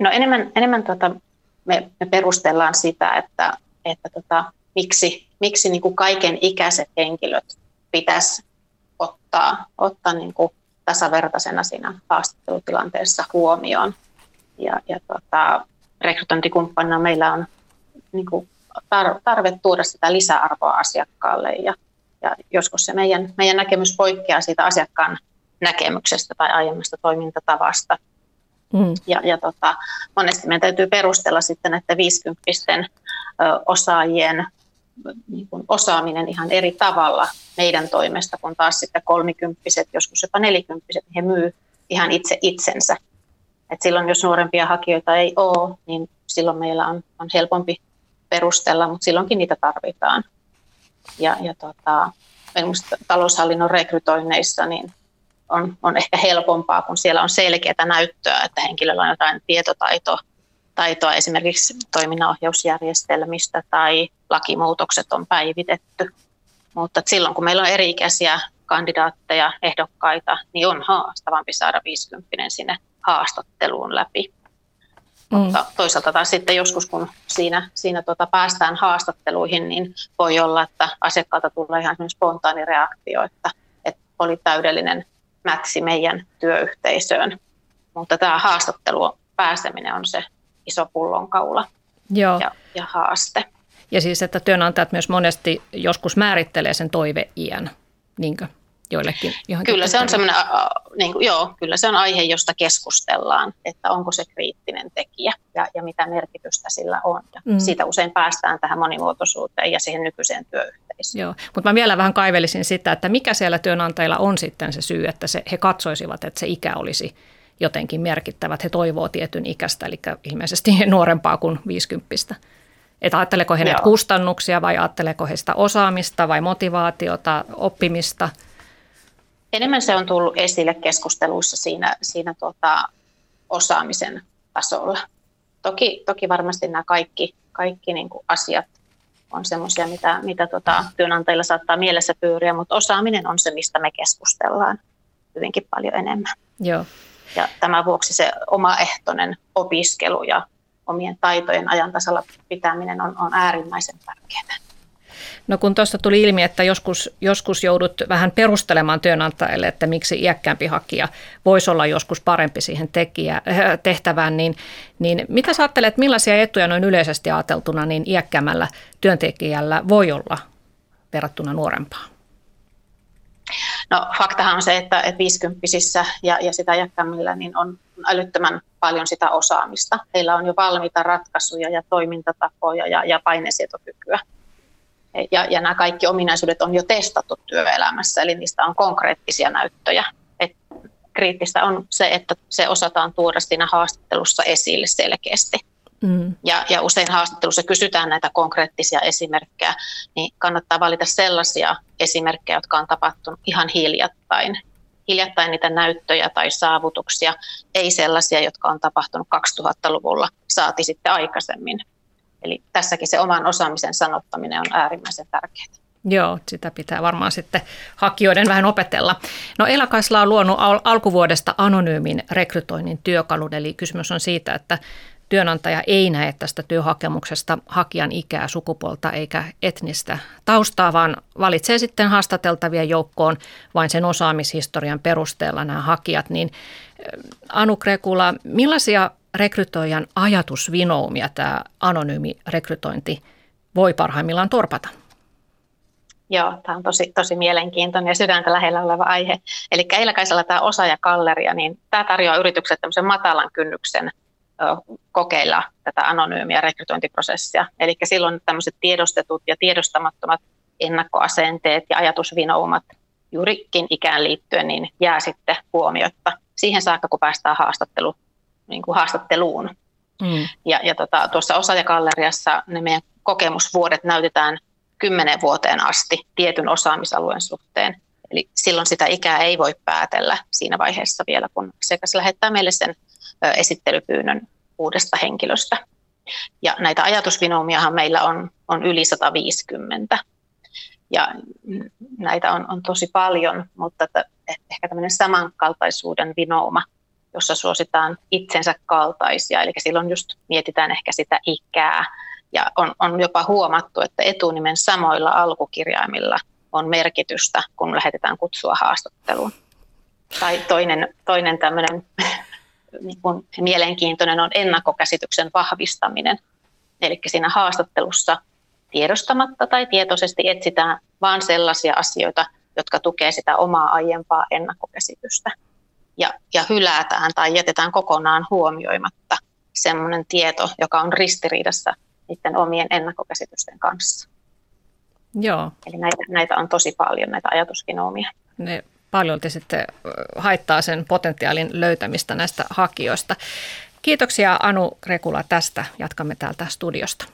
No enemmän, enemmän tota, me, me perustellaan sitä, että, että tota, miksi, miksi niin kuin kaiken ikäiset henkilöt pitäisi ottaa, ottaa niin kuin tasavertaisena siinä haastattelutilanteessa huomioon. Ja, ja tota, rekrytointikumppanina meillä on niin kuin tarve tuoda sitä lisäarvoa asiakkaalle ja, ja joskus se meidän, meidän näkemys poikkeaa siitä asiakkaan näkemyksestä tai aiemmasta toimintatavasta. Mm. Ja, ja tota, monesti meidän täytyy perustella sitten, että 50 osaajien niin kuin osaaminen ihan eri tavalla meidän toimesta, kun taas sitten kolmikymppiset, joskus jopa nelikymppiset, he myy ihan itse itsensä. Et silloin jos nuorempia hakijoita ei ole, niin silloin meillä on, on helpompi perustella, mutta silloinkin niitä tarvitaan. Ja, ja tota, taloushallinnon rekrytoinneissa niin on, on ehkä helpompaa, kun siellä on selkeää näyttöä, että henkilöllä on jotain tietotaitoa taitoa esimerkiksi toiminnanohjausjärjestelmistä tai lakimuutokset on päivitetty. Mutta silloin kun meillä on eri-ikäisiä kandidaatteja, ehdokkaita, niin on haastavampi saada 50 sinne haastatteluun läpi. Mm. Mutta toisaalta taas sitten joskus, kun siinä, siinä tota päästään haastatteluihin, niin voi olla, että asiakkaalta tulee ihan spontaani reaktio, että, että oli täydellinen mätsi meidän työyhteisöön. Mutta tämä haastattelu pääseminen on se iso pullonkaula Joo. Ja, ja haaste. Ja siis, että työnantajat myös monesti joskus määrittelee sen toiveiän, niinkö? joillekin. Kyllä se on semmoinen, niin kuin, joo, kyllä se on aihe, josta keskustellaan, että onko se kriittinen tekijä ja, ja mitä merkitystä sillä on. Ja mm. Siitä usein päästään tähän monimuotoisuuteen ja siihen nykyiseen työyhteisöön. Joo, mutta mä vielä vähän kaivelisin sitä, että mikä siellä työnantajilla on sitten se syy, että se, he katsoisivat, että se ikä olisi jotenkin merkittävät. He toivoo tietyn ikästä, eli ilmeisesti nuorempaa kuin 50. Että ajatteleeko he kustannuksia vai ajatteleeko he sitä osaamista vai motivaatiota, oppimista? Enemmän se on tullut esille keskusteluissa siinä, siinä tuota, osaamisen tasolla. Toki, toki varmasti nämä kaikki, kaikki niin kuin asiat on sellaisia, mitä, mitä tuota, työnantajilla saattaa mielessä pyöriä, mutta osaaminen on se, mistä me keskustellaan hyvinkin paljon enemmän. Joo. Ja tämän vuoksi se omaehtoinen opiskelu ja omien taitojen ajan tasalla pitäminen on, on äärimmäisen tärkeää. No kun tuosta tuli ilmi, että joskus, joskus joudut vähän perustelemaan työnantajalle, että miksi iäkkäämpi hakija voisi olla joskus parempi siihen tekijä, äh, tehtävään, niin, niin mitä sä ajattelet, millaisia etuja noin yleisesti ajateltuna niin iäkkäämällä työntekijällä voi olla verrattuna nuorempaan? No faktahan on se, että, 50 ja, ja sitä jättämillä niin on älyttömän paljon sitä osaamista. Heillä on jo valmiita ratkaisuja ja toimintatapoja ja, ja painesietokykyä. Ja, ja nämä kaikki ominaisuudet on jo testattu työelämässä, eli niistä on konkreettisia näyttöjä. Et kriittistä on se, että se osataan tuoda siinä haastattelussa esille selkeästi. Mm. Ja, ja usein haastattelussa kysytään näitä konkreettisia esimerkkejä, niin kannattaa valita sellaisia esimerkkejä, jotka on tapahtunut ihan hiljattain. Hiljattain niitä näyttöjä tai saavutuksia, ei sellaisia, jotka on tapahtunut 2000-luvulla, saati sitten aikaisemmin. Eli tässäkin se oman osaamisen sanottaminen on äärimmäisen tärkeää. Joo, sitä pitää varmaan sitten hakijoiden vähän opetella. No Elakaisla on luonut al- alkuvuodesta anonyymin rekrytoinnin työkalun, eli kysymys on siitä, että työnantaja ei näe tästä työhakemuksesta hakijan ikää, sukupuolta eikä etnistä taustaa, vaan valitsee sitten haastateltavien joukkoon vain sen osaamishistorian perusteella nämä hakijat. Niin Anu Krekula, millaisia rekrytoijan ajatusvinoumia tämä anonyymi rekrytointi voi parhaimmillaan torpata? Joo, tämä on tosi, tosi mielenkiintoinen ja sydäntä lähellä oleva aihe. Eli Eilakaisella tämä osaajakalleria, niin tämä tarjoaa yritykset tämmöisen matalan kynnyksen kokeilla tätä anonyymiä rekrytointiprosessia. Eli silloin tämmöiset tiedostetut ja tiedostamattomat ennakkoasenteet ja ajatusvinoumat juurikin ikään liittyen niin jää sitten huomiotta siihen saakka, kun päästään haastattelu niin kuin haastatteluun. Mm. Ja, ja tota, tuossa osaajakalleriassa ne meidän kokemusvuodet näytetään kymmenen vuoteen asti tietyn osaamisalueen suhteen. Eli silloin sitä ikää ei voi päätellä siinä vaiheessa vielä, kun asiakas lähettää meille sen esittelypyynnön uudesta henkilöstä. Ja näitä ajatusvinoumiahan meillä on, on yli 150. Ja näitä on, on tosi paljon, mutta että ehkä tämmöinen samankaltaisuuden vinouma, jossa suositaan itsensä kaltaisia. Eli silloin just mietitään ehkä sitä ikää. Ja on, on jopa huomattu, että etunimen samoilla alkukirjaimilla on merkitystä, kun lähetetään kutsua haastatteluun. Tai toinen, toinen tämmöinen niin kuin mielenkiintoinen on ennakkokäsityksen vahvistaminen. Eli siinä haastattelussa tiedostamatta tai tietoisesti etsitään vain sellaisia asioita, jotka tukevat sitä omaa aiempaa ennakkokäsitystä. Ja, ja hylätään tai jätetään kokonaan huomioimatta sellainen tieto, joka on ristiriidassa niiden omien ennakkokäsitysten kanssa. Joo. Eli näitä, näitä on tosi paljon, näitä ajatusgenoomia. Ne paljolti sitten haittaa sen potentiaalin löytämistä näistä hakijoista. Kiitoksia Anu Krekula tästä. Jatkamme täältä studiosta.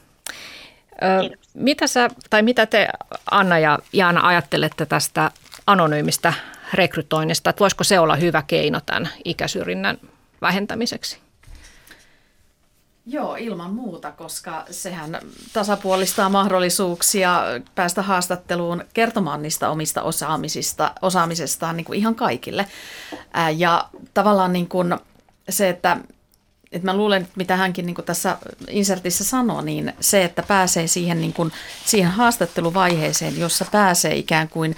Mitä sä, tai mitä te Anna ja Jaana ajattelette tästä anonyymistä rekrytoinnista, että voisiko se olla hyvä keino tämän ikäsyrjinnän vähentämiseksi? Joo, ilman muuta, koska sehän tasapuolistaa mahdollisuuksia päästä haastatteluun kertomaan niistä omista osaamisista, osaamisestaan niin kuin ihan kaikille. Ja tavallaan niin kuin se, että, että mä luulen, että mitä hänkin niin kuin tässä insertissä sanoi, niin se, että pääsee siihen, niin kuin, siihen haastatteluvaiheeseen, jossa pääsee ikään kuin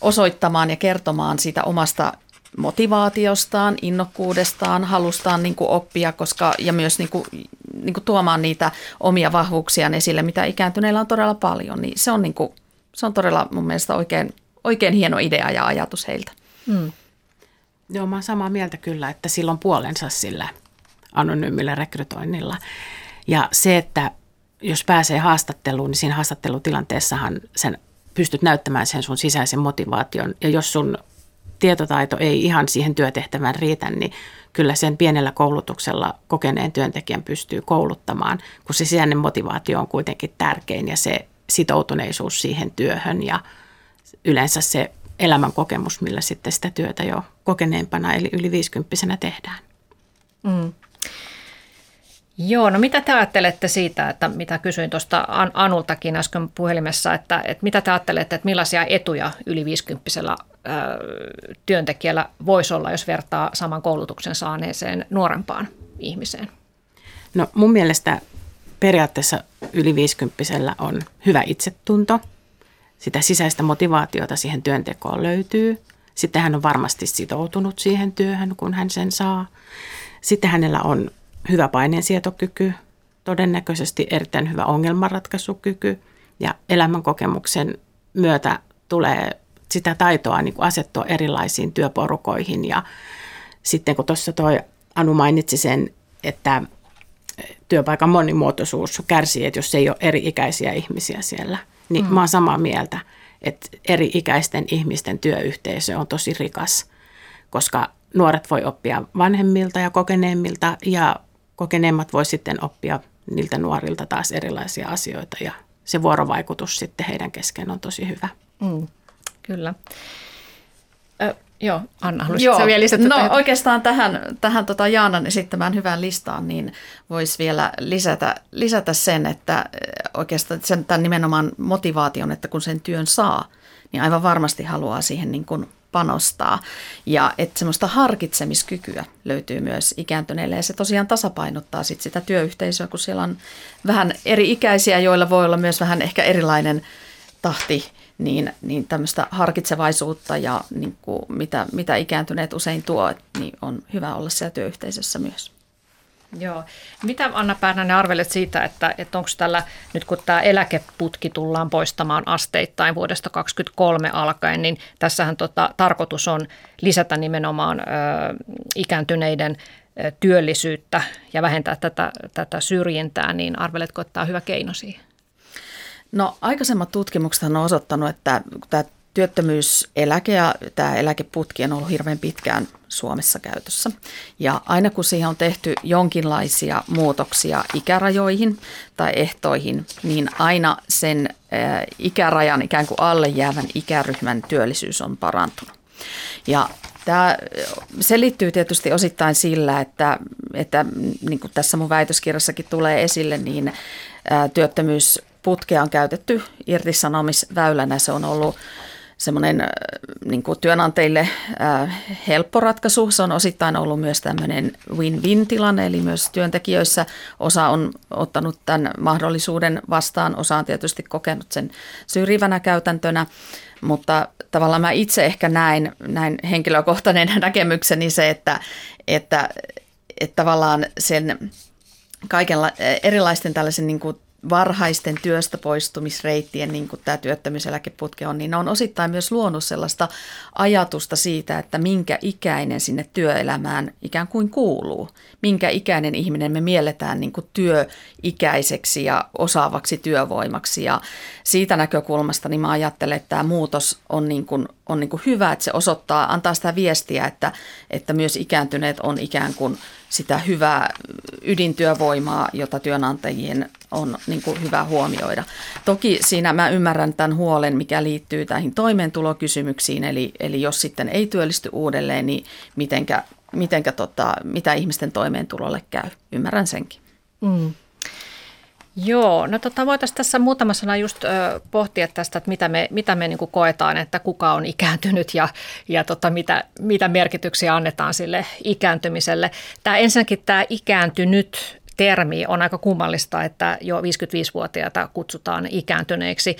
osoittamaan ja kertomaan siitä omasta motivaatiostaan, innokkuudestaan, halustaan niin kuin oppia koska, ja myös niin kuin, niin kuin tuomaan niitä omia vahvuuksiaan esille, mitä ikääntyneillä on todella paljon, niin se on, niin kuin, se on todella mun mielestä oikein, oikein hieno idea ja ajatus heiltä. Mm. Joo, mä oon samaa mieltä kyllä, että silloin puolensa sillä anonyymillä rekrytoinnilla. Ja se, että jos pääsee haastatteluun, niin siinä haastattelutilanteessahan sen pystyt näyttämään sen sun sisäisen motivaation. Ja jos sun tietotaito ei ihan siihen työtehtävään riitä, niin kyllä sen pienellä koulutuksella kokeneen työntekijän pystyy kouluttamaan, kun se sisäinen motivaatio on kuitenkin tärkein ja se sitoutuneisuus siihen työhön ja yleensä se elämän kokemus, millä sitten sitä työtä jo kokeneempana eli yli 50 tehdään. Mm. Joo, no mitä te ajattelette siitä, että mitä kysyin tuosta Anultakin äsken puhelimessa, että, että mitä te ajattelette, että millaisia etuja yli 50 työntekijällä voisi olla, jos vertaa saman koulutuksen saaneeseen nuorempaan ihmiseen? No mun mielestä periaatteessa yli 50 on hyvä itsetunto. Sitä sisäistä motivaatiota siihen työntekoon löytyy. Sitten hän on varmasti sitoutunut siihen työhön, kun hän sen saa. Sitten hänellä on hyvä paineensietokyky, todennäköisesti erittäin hyvä ongelmanratkaisukyky ja elämänkokemuksen myötä tulee sitä taitoa niin kuin asettua erilaisiin työporukoihin ja sitten kun tuossa toi Anu mainitsi sen, että työpaikan monimuotoisuus kärsii, että jos ei ole eri-ikäisiä ihmisiä siellä, niin mm. mä oon samaa mieltä, että eri-ikäisten ihmisten työyhteisö on tosi rikas, koska nuoret voi oppia vanhemmilta ja kokeneemmilta ja kokeneemmat voi sitten oppia niiltä nuorilta taas erilaisia asioita ja se vuorovaikutus sitten heidän kesken on tosi hyvä. Mm, kyllä. Ö, joo, Anna, haluaisitko joo, vielä lisätä? No tähän? oikeastaan tähän, tähän tota Jaanan esittämään hyvään listaan, niin voisi vielä lisätä, lisätä sen, että oikeastaan sen tämän nimenomaan motivaation, että kun sen työn saa, niin aivan varmasti haluaa siihen niin kuin panostaa. Ja että semmoista harkitsemiskykyä löytyy myös ikääntyneille ja se tosiaan tasapainottaa sit sitä työyhteisöä, kun siellä on vähän eri ikäisiä, joilla voi olla myös vähän ehkä erilainen tahti niin, niin tämmöistä harkitsevaisuutta ja niin kuin mitä, mitä ikääntyneet usein tuo, niin on hyvä olla siellä työyhteisössä myös. Joo. Mitä Anna Pärnänen arvelet siitä, että, että onko tällä, nyt kun tämä eläkeputki tullaan poistamaan asteittain vuodesta 2023 alkaen, niin tässähän tota, tarkoitus on lisätä nimenomaan ö, ikääntyneiden ö, työllisyyttä ja vähentää tätä, tätä syrjintää, niin arveletko, että tämä on hyvä keino siihen? No aikaisemmat tutkimukset on osoittanut, että tämä työttömyyseläke ja tämä eläkeputki on ollut hirveän pitkään Suomessa käytössä. Ja aina kun siihen on tehty jonkinlaisia muutoksia ikärajoihin tai ehtoihin, niin aina sen ikärajan ikään kuin alle jäävän ikäryhmän työllisyys on parantunut. Ja Tämä selittyy tietysti osittain sillä, että, että niin kuin tässä mun väitöskirjassakin tulee esille, niin työttömyysputkea on käytetty irtisanomisväylänä. Se on ollut semmoinen niin kuin työnantajille helppo ratkaisu. Se on osittain ollut myös tämmöinen win-win-tilanne, eli myös työntekijöissä osa on ottanut tämän mahdollisuuden vastaan, osa on tietysti kokenut sen syrjivänä käytäntönä. Mutta tavallaan mä itse ehkä näin, näin henkilökohtainen näkemykseni se, että, että, että tavallaan sen kaikenla, erilaisten tällaisen niin kuin varhaisten työstä poistumisreittien, niin kuin tämä työttömyyseläkeputke on, niin ne on osittain myös luonut sellaista ajatusta siitä, että minkä ikäinen sinne työelämään ikään kuin kuuluu. Minkä ikäinen ihminen me mielletään niin kuin työikäiseksi ja osaavaksi työvoimaksi. Ja siitä näkökulmasta niin mä ajattelen, että tämä muutos on, niin kuin, on niin kuin hyvä, että se osoittaa, antaa sitä viestiä, että, että myös ikääntyneet on ikään kuin sitä hyvää ydintyövoimaa, jota työnantajien on niin kuin hyvä huomioida. Toki siinä mä ymmärrän tämän huolen, mikä liittyy näihin toimeentulokysymyksiin, eli, eli jos sitten ei työllisty uudelleen, niin mitenkä, mitenkä tota, mitä ihmisten toimeentulolle käy. Ymmärrän senkin. Mm. Joo, no tota, voitaisiin tässä muutama sana just ö, pohtia tästä, että mitä me, mitä me niin koetaan, että kuka on ikääntynyt ja, ja tota, mitä, mitä merkityksiä annetaan sille ikääntymiselle. Tämä ensinnäkin tämä ikääntynyt termi on aika kummallista, että jo 55-vuotiaita kutsutaan ikääntyneiksi.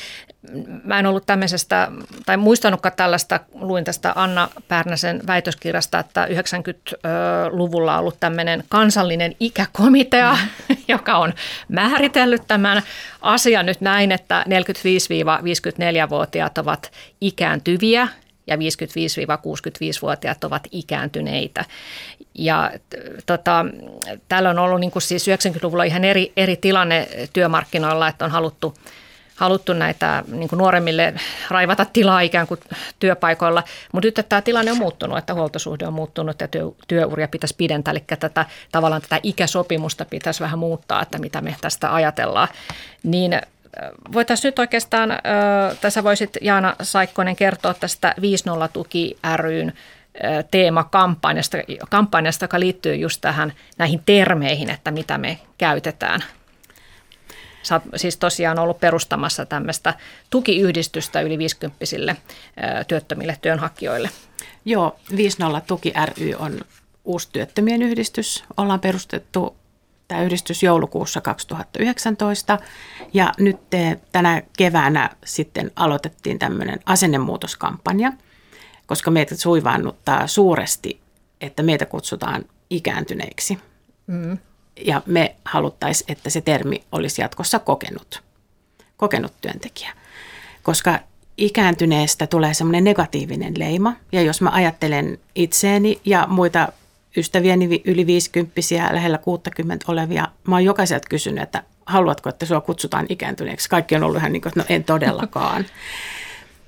Mä en ollut tämmöisestä, tai muistanutkaan tällaista, luin tästä Anna Pärnäsen väitöskirjasta, että 90-luvulla on ollut tämmöinen kansallinen ikäkomitea, mm. joka on määritellyt tämän asian nyt näin, että 45-54-vuotiaat ovat ikääntyviä ja 55-65-vuotiaat ovat ikääntyneitä. Ja tota, täällä on ollut niin kuin siis 90-luvulla ihan eri, eri tilanne työmarkkinoilla, että on haluttu, haluttu näitä niin kuin nuoremmille raivata tilaa ikään kuin työpaikoilla. Mutta nyt tämä tilanne on muuttunut, että huoltosuhde on muuttunut ja työ, työuria pitäisi pidentää. Eli tätä, tavallaan tätä ikäsopimusta pitäisi vähän muuttaa, että mitä me tästä ajatellaan. Niin voitaisiin nyt oikeastaan, tässä voisit Jaana Saikkonen kertoa tästä 5.0 tuki ryn teemakampanjasta, kampanjasta, joka liittyy just tähän näihin termeihin, että mitä me käytetään. Sä oot siis tosiaan ollut perustamassa tämmöistä tukiyhdistystä yli 50 työttömille työnhakijoille. Joo, 5.0 Tuki ry on uusi työttömien yhdistys. Ollaan perustettu tämä yhdistys joulukuussa 2019 ja nyt tänä keväänä sitten aloitettiin tämmöinen asennemuutoskampanja, koska meitä suivaannuttaa suuresti, että meitä kutsutaan ikääntyneiksi. Mm. Ja me haluttaisiin, että se termi olisi jatkossa kokenut, kokenut työntekijä. Koska ikääntyneestä tulee semmoinen negatiivinen leima. Ja jos mä ajattelen itseeni ja muita ystäviäni yli 50 lähellä 60 olevia, mä oon jokaiselta kysynyt, että haluatko, että sua kutsutaan ikääntyneeksi. Kaikki on ollut ihan niin kuin, että no en todellakaan.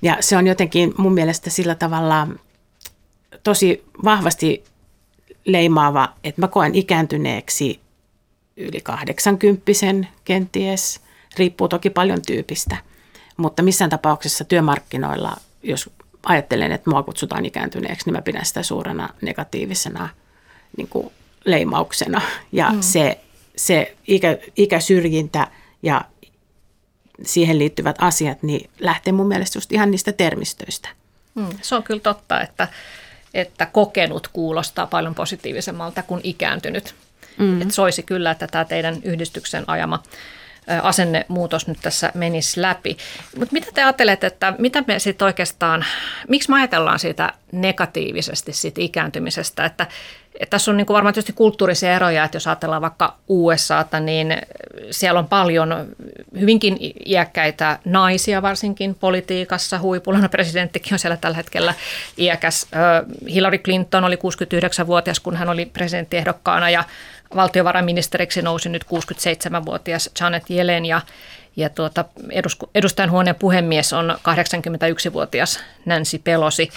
Ja se on jotenkin mun mielestä sillä tavalla tosi vahvasti leimaava, että mä koen ikääntyneeksi yli 80 kenties, riippuu toki paljon tyypistä. Mutta missään tapauksessa työmarkkinoilla, jos ajattelen, että mua kutsutaan ikääntyneeksi, niin mä pidän sitä suurena negatiivisena – niin kuin leimauksena. Ja mm. se, se ikä, ikäsyrjintä ja siihen liittyvät asiat niin lähtee mun mielestä just ihan niistä termistöistä. Mm. Se on kyllä totta, että, että kokenut kuulostaa paljon positiivisemmalta kuin ikääntynyt. Mm. Et soisi kyllä, että tämä teidän yhdistyksen ajama asennemuutos nyt tässä menisi läpi. Mutta mitä te ajattelette, että mitä me sitten oikeastaan, miksi me ajatellaan siitä negatiivisesti siitä ikääntymisestä, että, että tässä on niin kuin varmaan tietysti kulttuurisia eroja, että jos ajatellaan vaikka USAta, niin siellä on paljon hyvinkin iäkkäitä naisia varsinkin politiikassa. Huipulla presidenttikin on siellä tällä hetkellä iäkäs. Hillary Clinton oli 69-vuotias, kun hän oli presidenttiehdokkaana ja valtiovarainministeriksi nousi nyt 67-vuotias Janet Yellen ja Ja tuota, edustajan huoneen puhemies on 81-vuotias Nancy Pelosi.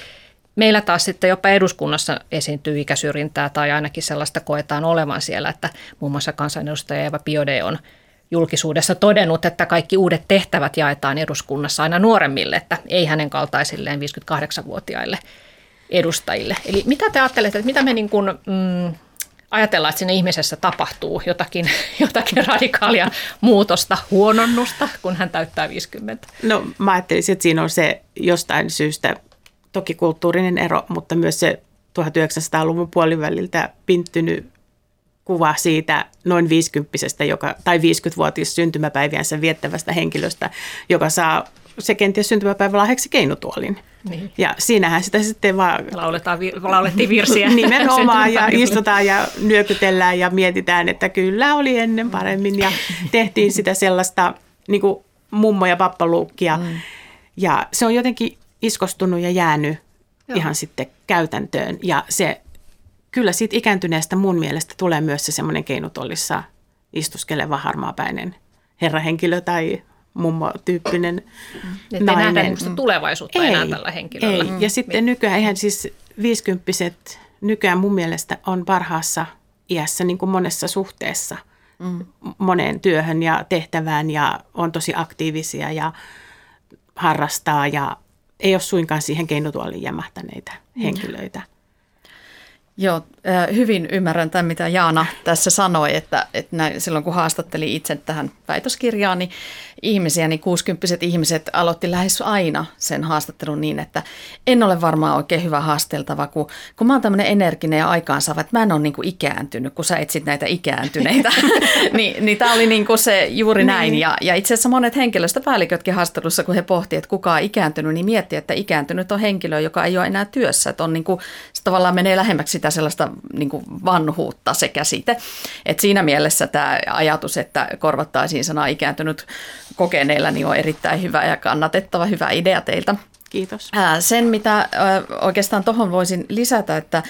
Meillä taas sitten jopa eduskunnassa esiintyy ikäsyrjintää tai ainakin sellaista koetaan olevan siellä, että muun muassa kansanedustaja Eva Biode on julkisuudessa todennut, että kaikki uudet tehtävät jaetaan eduskunnassa aina nuoremmille, että ei hänen kaltaisilleen 58-vuotiaille edustajille. Eli mitä te ajattelette, että mitä me niin kuin, mm, ajatellaan, että siinä ihmisessä tapahtuu jotakin, jotakin radikaalia muutosta, huononnusta, kun hän täyttää 50? No mä ajattelisin, että siinä on se jostain syystä toki kulttuurinen ero, mutta myös se 1900-luvun puoliväliltä pinttynyt kuva siitä noin 50 joka, tai 50-vuotias syntymäpäiviänsä viettävästä henkilöstä, joka saa se kenties syntymäpäivä lahjaksi keinutuolin. Niin. Ja siinähän sitä sitten vaan... Lauletaan, laulettiin virsiä. Nimenomaan ja istutaan ja nyökytellään ja mietitään, että kyllä oli ennen paremmin. Ja tehtiin sitä sellaista niin kuin mummo- ja pappaluukkia. Mm. Ja se on jotenkin iskostunut ja jäänyt Joo. ihan sitten käytäntöön. Ja se kyllä siitä ikääntyneestä mun mielestä tulee myös se semmoinen keinutollissa istuskeleva harmaapäinen herrahenkilö tai mummo-tyyppinen mm. nainen. Ei nähdä tulevaisuutta ei, enää tällä henkilöllä. Ei. Mm. Ja sitten nykyään, eihän siis viisikymppiset nykyään mun mielestä on parhaassa iässä niin kuin monessa suhteessa mm. moneen työhön ja tehtävään ja on tosi aktiivisia ja harrastaa ja ei ole suinkaan siihen keinotuoliin jämähtäneitä mm. henkilöitä. Joo, hyvin ymmärrän tämän, mitä Jaana tässä sanoi, että, että näin, silloin kun haastattelin itse tähän väitöskirjaan, niin ihmisiä, niin 60 ihmiset aloitti lähes aina sen haastattelun niin, että en ole varmaan oikein hyvä haasteltava, kun, kun mä oon tämmöinen energinen ja aikaansaava, että mä en ole niin kuin ikääntynyt, kun sä etsit näitä ikääntyneitä. niin, niin tämä oli niin kuin se juuri näin. Niin. Ja, ja itse asiassa monet henkilöstöpäällikötkin haastattelussa, kun he pohtivat, että kuka on ikääntynyt, niin miettii, että ikääntynyt on henkilö, joka ei ole enää työssä. Että on niin kuin, se tavallaan menee lähemmäksi sitä sellaista niin kuin vanhuutta se käsite. Et siinä mielessä tämä ajatus, että korvattaisiin sana ikääntynyt kokeneilla, niin on erittäin hyvä ja kannatettava, hyvä idea teiltä. Kiitos. Sen, mitä oikeastaan tuohon voisin lisätä, että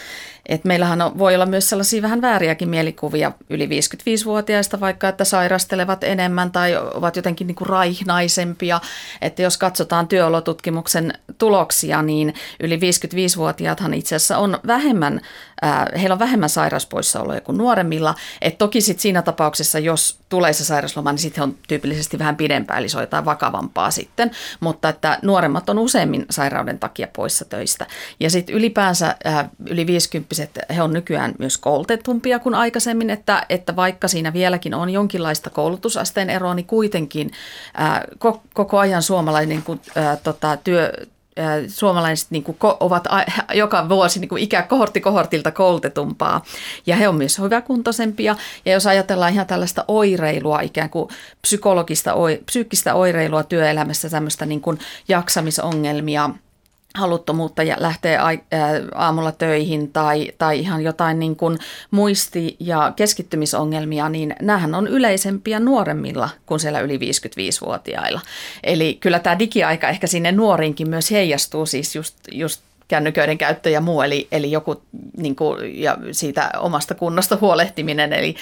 et meillähän on, voi olla myös sellaisia vähän vääriäkin mielikuvia yli 55-vuotiaista, vaikka että sairastelevat enemmän tai ovat jotenkin niin kuin raihnaisempia. Että jos katsotaan työolotutkimuksen tuloksia, niin yli 55-vuotiaathan itse asiassa on vähemmän, äh, heillä on vähemmän sairauspoissaoloja kuin nuoremmilla. Et toki sit siinä tapauksessa, jos tulee se sairausloma, niin sitten on tyypillisesti vähän pidempää, eli se on jotain vakavampaa sitten. Mutta että nuoremmat on useimmin sairauden takia poissa töistä. Ja sitten ylipäänsä äh, yli 50 ihmiset, he on nykyään myös koulutetumpia kuin aikaisemmin, että, että vaikka siinä vieläkin on jonkinlaista koulutusasteen eroa, niin kuitenkin ää, koko ajan suomalainen kun, ää, tota, työ, suomalaiset niin kuin, ovat joka vuosi niin kuin ikä kohortti kohortilta koulutetumpaa ja he on myös hyväkuntoisempia. Ja jos ajatellaan ihan tällaista oireilua, ikään kuin psykologista, psyykkistä oireilua työelämässä, tämmöistä niin kuin jaksamisongelmia – haluttomuutta ja lähtee aamulla töihin tai, tai ihan jotain niin kuin muisti- ja keskittymisongelmia, niin näähän on yleisempiä nuoremmilla kuin siellä yli 55-vuotiailla. Eli kyllä tämä digiaika ehkä sinne nuoriinkin myös heijastuu siis just, just kännyköiden käyttö ja muu, eli, eli joku niin kuin, ja siitä omasta kunnosta huolehtiminen. Eli,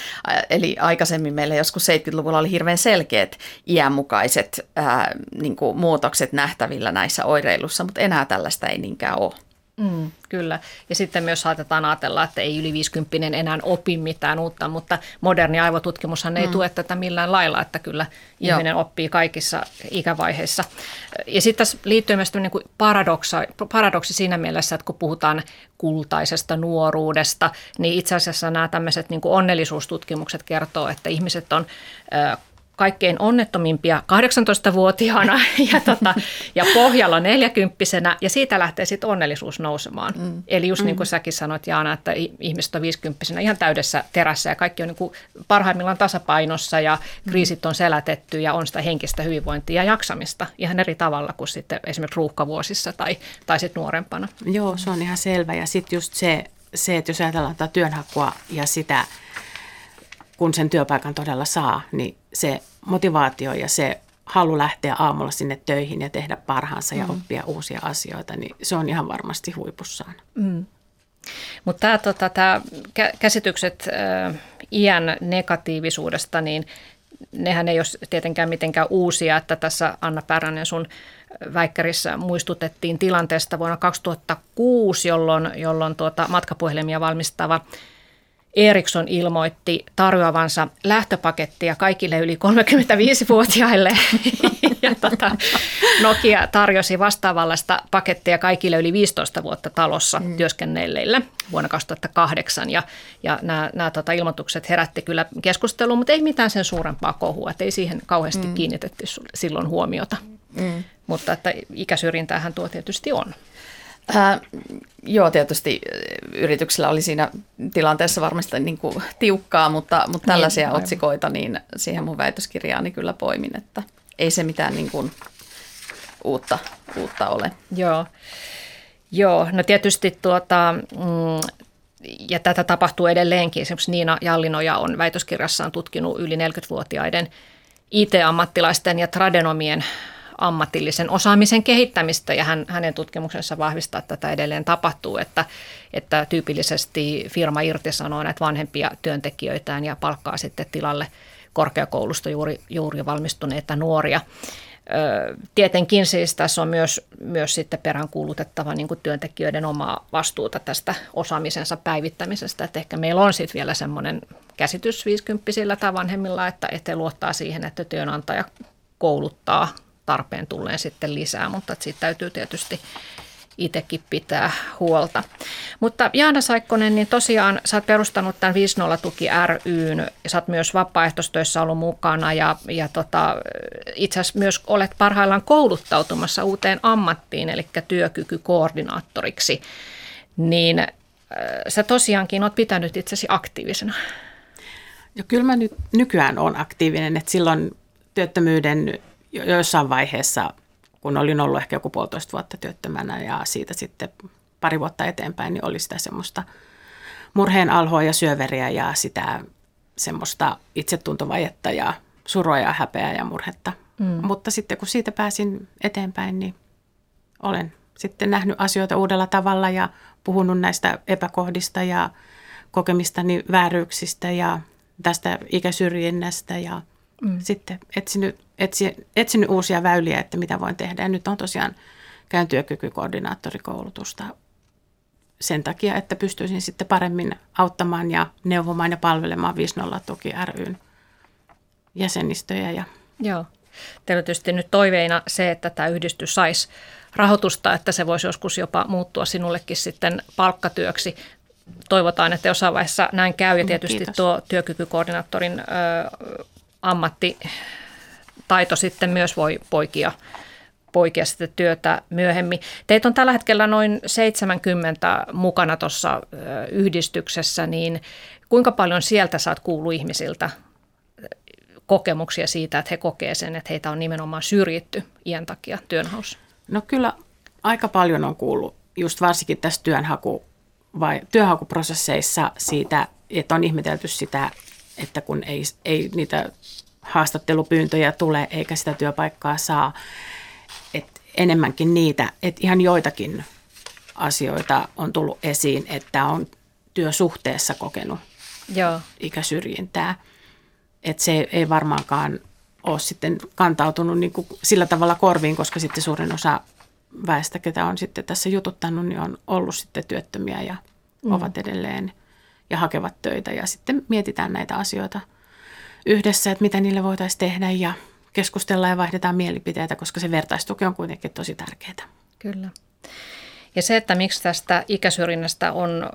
eli aikaisemmin meillä joskus 70-luvulla oli hirveän selkeät iänmukaiset ää, niin kuin muutokset nähtävillä näissä oireilussa, mutta enää tällaista ei niinkään ole. Mm, kyllä. Ja sitten myös saatetaan ajatella, että ei yli 50 enää opi mitään uutta, mutta moderni aivotutkimushan ei mm. tue tätä millään lailla, että kyllä Joo. ihminen oppii kaikissa ikävaiheissa. Ja sitten tässä liittyy myös niin kuin paradoksi siinä mielessä, että kun puhutaan kultaisesta nuoruudesta, niin itse asiassa nämä tämmöiset niin kuin onnellisuustutkimukset kertoo, että ihmiset on kaikkein onnettomimpia 18-vuotiaana ja, tota, ja pohjalla 40 ja siitä lähtee sitten onnellisuus nousemaan. Mm. Eli just niin kuin mm. säkin sanoit Jaana, että ihmiset on 50 ihan täydessä terässä ja kaikki on niin kuin parhaimmillaan tasapainossa ja mm. kriisit on selätetty ja on sitä henkistä hyvinvointia ja jaksamista ihan eri tavalla kuin sitten esimerkiksi ruuhkavuosissa tai, tai sitten nuorempana. Joo, se on ihan selvä ja sitten just se, se, että jos ajatellaan tätä työnhakua ja sitä, kun sen työpaikan todella saa, niin se motivaatio ja se halu lähteä aamulla sinne töihin ja tehdä parhaansa ja mm. oppia uusia asioita, niin se on ihan varmasti huipussaan. Mm. Mutta tämä tota, käsitykset äh, iän negatiivisuudesta, niin nehän ei ole tietenkään mitenkään uusia, että tässä Anna Päränen sun väikkärissä muistutettiin tilanteesta vuonna 2006, jolloin, jolloin tuota matkapuhelimia valmistava Ericsson ilmoitti tarjoavansa lähtöpakettia kaikille yli 35-vuotiaille ja tota, Nokia tarjosi vastaavallista pakettia kaikille yli 15 vuotta talossa mm. työskennelleille vuonna 2008 ja, ja nämä, nämä tota, ilmoitukset herätti kyllä keskustelua, mutta ei mitään sen suurempaa kohua, että ei siihen kauheasti mm. kiinnitetty silloin huomiota. Mm. Mutta että ikäsyrjintäähän tuo tietysti on. Äh, joo, tietysti yrityksellä oli siinä tilanteessa varmasti niin kuin tiukkaa, mutta, mutta niin, tällaisia niin, otsikoita niin siihen mun väitöskirjaani kyllä poimin, että ei se mitään niin kuin uutta, uutta ole. Joo. Joo, no tietysti tuota, mm, ja tätä tapahtuu edelleenkin. Esimerkiksi Niina Jallinoja on väitöskirjassaan tutkinut yli 40-vuotiaiden IT-ammattilaisten ja tradenomien ammatillisen osaamisen kehittämistä ja hän, hänen tutkimuksensa vahvistaa, että tätä edelleen tapahtuu, että, että tyypillisesti firma irtisanoo näitä vanhempia työntekijöitään ja palkkaa sitten tilalle korkeakoulusta juuri, juuri valmistuneita nuoria. Tietenkin siis tässä on myös, myös sitten peräänkuulutettava niin kuin työntekijöiden omaa vastuuta tästä osaamisensa päivittämisestä. Että ehkä meillä on sitten vielä semmoinen käsitys 50 tai vanhemmilla, että, että luottaa siihen, että työnantaja kouluttaa tarpeen tulleen sitten lisää, mutta siitä täytyy tietysti itsekin pitää huolta. Mutta Jaana Saikkonen, niin tosiaan sä oot perustanut tämän 50 tuki ryn sä oot myös vapaaehtoistöissä ollut mukana ja, ja tota, itse asiassa myös olet parhaillaan kouluttautumassa uuteen ammattiin, eli työkykykoordinaattoriksi. Niin äh, sä tosiaankin oot pitänyt itsesi aktiivisena. Ja kyllä mä nyt nykyään olen aktiivinen, että silloin työttömyyden jossain vaiheessa, kun olin ollut ehkä joku puolitoista vuotta työttömänä ja siitä sitten pari vuotta eteenpäin, niin oli sitä semmoista murheen alhoa ja syöveriä ja sitä semmoista itsetuntovajetta ja surua ja häpeää ja murhetta. Mm. Mutta sitten kun siitä pääsin eteenpäin, niin olen sitten nähnyt asioita uudella tavalla ja puhunut näistä epäkohdista ja kokemistani vääryyksistä ja tästä ikäsyrjinnästä ja mm. sitten etsinyt etsi, etsinyt uusia väyliä, että mitä voin tehdä. Ja nyt on tosiaan käyn työkykykoordinaattorikoulutusta sen takia, että pystyisin sitten paremmin auttamaan ja neuvomaan ja palvelemaan 50 tuki ryn jäsenistöjä. Ja Joo. Teillä on tietysti nyt toiveina se, että tämä yhdistys saisi rahoitusta, että se voisi joskus jopa muuttua sinullekin sitten palkkatyöksi. Toivotaan, että jossain vaiheessa näin käy ja tietysti Kiitos. tuo työkykykoordinaattorin ö, ammatti taito sitten myös voi poikia, poikia sitä työtä myöhemmin. Teitä on tällä hetkellä noin 70 mukana tuossa yhdistyksessä, niin kuinka paljon sieltä saat kuulua ihmisiltä kokemuksia siitä, että he kokee sen, että heitä on nimenomaan syrjitty iän takia työnhaussa? No kyllä aika paljon on kuullut, just varsinkin tässä työnhaku, vai, työnhakuprosesseissa siitä, että on ihmetelty sitä, että kun ei, ei niitä haastattelupyyntöjä tule eikä sitä työpaikkaa saa. Et enemmänkin niitä, että ihan joitakin asioita on tullut esiin, että on työsuhteessa kokenut Joo. ikäsyrjintää. Että se ei varmaankaan ole sitten kantautunut niin kuin sillä tavalla korviin, koska sitten suurin osa väestä, ketä on sitten tässä jututtanut, niin on ollut sitten työttömiä ja mm. ovat edelleen ja hakevat töitä. Ja sitten mietitään näitä asioita – yhdessä, että mitä niille voitaisiin tehdä ja keskustella ja vaihdetaan mielipiteitä, koska se vertaistuki on kuitenkin tosi tärkeää. Kyllä. Ja se, että miksi tästä ikäsyrjinnästä on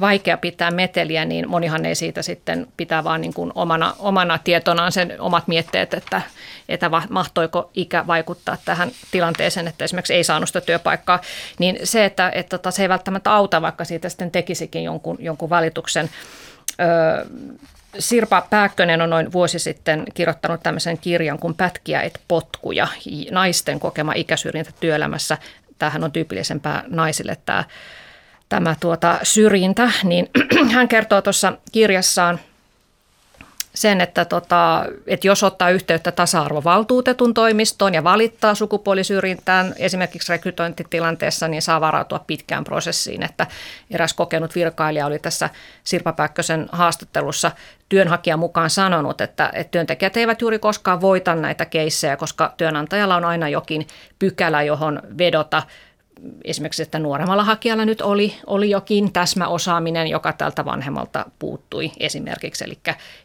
vaikea pitää meteliä, niin monihan ei siitä sitten pitää vaan niin kuin omana, omana tietonaan sen omat mietteet, että, että mahtoiko ikä vaikuttaa tähän tilanteeseen, että esimerkiksi ei saanut sitä työpaikkaa. Niin se, että, että tota, se ei välttämättä auta, vaikka siitä sitten tekisikin jonkun, jonkun valituksen. Öö, Sirpa Pääkkönen on noin vuosi sitten kirjoittanut tämmöisen kirjan kuin Pätkiä et potkuja, naisten kokema ikäsyrjintä työelämässä. Tämähän on tyypillisempää naisille tämä, tämä tuota, syrjintä, niin hän kertoo tuossa kirjassaan, sen, että, tota, että jos ottaa yhteyttä tasa-arvovaltuutetun toimistoon ja valittaa sukupuolisyrjintään esimerkiksi rekrytointitilanteessa, niin saa varautua pitkään prosessiin. Että eräs kokenut virkailija oli tässä Sirpa Päkkösen haastattelussa työnhakijan mukaan sanonut, että, että työntekijät eivät juuri koskaan voita näitä keissejä, koska työnantajalla on aina jokin pykälä, johon vedota – esimerkiksi, että nuoremmalla hakijalla nyt oli, oli jokin täsmäosaaminen, joka tältä vanhemmalta puuttui esimerkiksi. Eli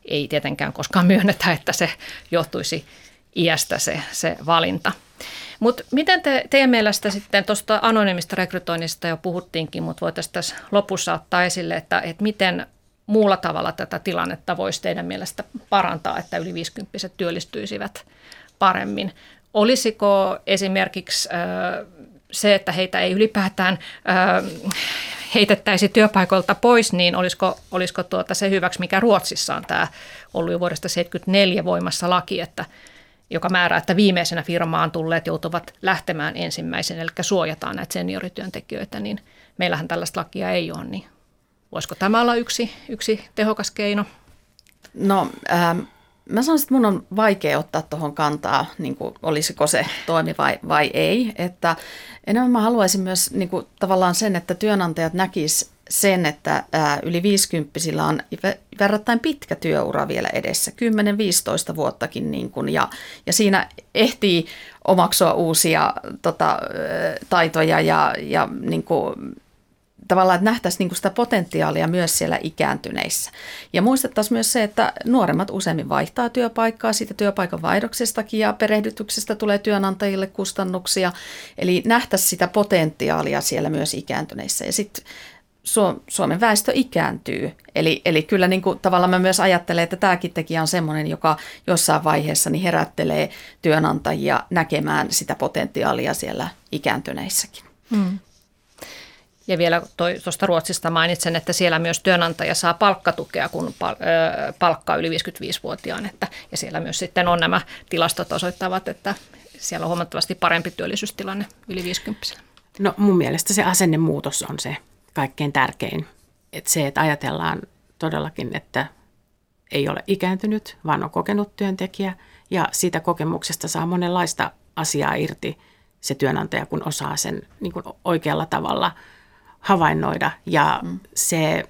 ei tietenkään koskaan myönnetä, että se johtuisi iästä se, se valinta. Mutta miten te, teidän mielestä sitten tuosta anonyymista rekrytoinnista jo puhuttiinkin, mutta voitaisiin tässä lopussa ottaa esille, että, että miten muulla tavalla tätä tilannetta voisi teidän mielestä parantaa, että yli 50 työllistyisivät paremmin. Olisiko esimerkiksi se, että heitä ei ylipäätään heitettäisi työpaikoilta pois, niin olisiko, olisiko tuota se hyväksi, mikä Ruotsissa on tämä ollut jo vuodesta 1974 voimassa laki, että joka määrää, että viimeisenä firmaan tulleet joutuvat lähtemään ensimmäisen, eli suojataan näitä seniorityöntekijöitä, niin meillähän tällaista lakia ei ole, niin voisiko tämä olla yksi, yksi tehokas keino? No, ähm, Mä sanoisin, että mun on vaikea ottaa tuohon kantaa, niin kuin olisiko se toimi vai, vai ei. Että enemmän mä haluaisin myös niin kuin, tavallaan sen, että työnantajat näkis sen, että ää, yli 50 on verrattain pitkä työura vielä edessä, 10-15 vuottakin. Niin kuin, ja, ja siinä ehtii omaksua uusia tota, taitoja ja, ja niin kuin, tavallaan, että nähtäisiin niin sitä potentiaalia myös siellä ikääntyneissä. Ja muistettaisiin myös se, että nuoremmat useimmin vaihtaa työpaikkaa, siitä työpaikan vaihdoksestakin ja perehdytyksestä tulee työnantajille kustannuksia. Eli nähtäisiin sitä potentiaalia siellä myös ikääntyneissä. Ja sitten Suomen väestö ikääntyy. Eli, eli kyllä niin kuin, tavallaan mä myös ajattelen, että tämäkin tekijä on sellainen, joka jossain vaiheessa niin herättelee työnantajia näkemään sitä potentiaalia siellä ikääntyneissäkin. Hmm. Ja vielä tuosta Ruotsista mainitsen, että siellä myös työnantaja saa palkkatukea, kun palkkaa yli 55-vuotiaan. Että, ja siellä myös sitten on nämä tilastot osoittavat, että siellä on huomattavasti parempi työllisyystilanne yli 50 No mun mielestä se asennemuutos on se kaikkein tärkein. Että se, että ajatellaan todellakin, että ei ole ikääntynyt, vaan on kokenut työntekijä ja siitä kokemuksesta saa monenlaista asiaa irti se työnantaja, kun osaa sen niin kuin oikealla tavalla – havainnoida ja mm. se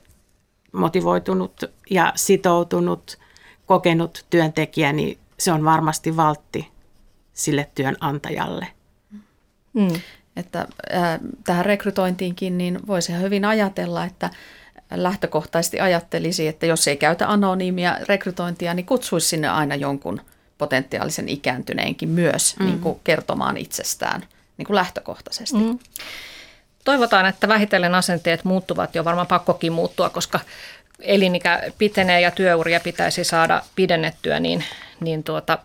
motivoitunut ja sitoutunut, kokenut työntekijä, niin se on varmasti valtti sille työnantajalle. Mm. Että äh, tähän rekrytointiinkin niin voisi hyvin ajatella, että lähtökohtaisesti ajattelisi, että jos ei käytä anonyymia rekrytointia, niin kutsuisi sinne aina jonkun potentiaalisen ikääntyneenkin myös mm. niin kuin kertomaan itsestään niin kuin lähtökohtaisesti. Mm toivotaan, että vähitellen asenteet muuttuvat jo varmaan pakkokin muuttua, koska elinikä pitenee ja työuria pitäisi saada pidennettyä, niin, niin tuota,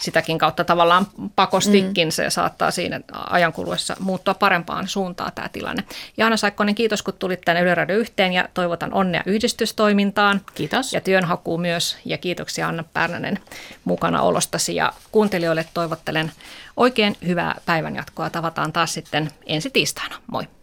sitäkin kautta tavallaan pakostikin mm. se saattaa siinä ajan kuluessa muuttua parempaan suuntaan tämä tilanne. Jaana Saikkonen, kiitos kun tulit tänne Yle Radio yhteen ja toivotan onnea yhdistystoimintaan. Kiitos. Ja työnhakuun myös ja kiitoksia Anna Pärnänen mukana olostasi ja kuuntelijoille toivottelen oikein hyvää päivänjatkoa. Tavataan taas sitten ensi tiistaina. Moi.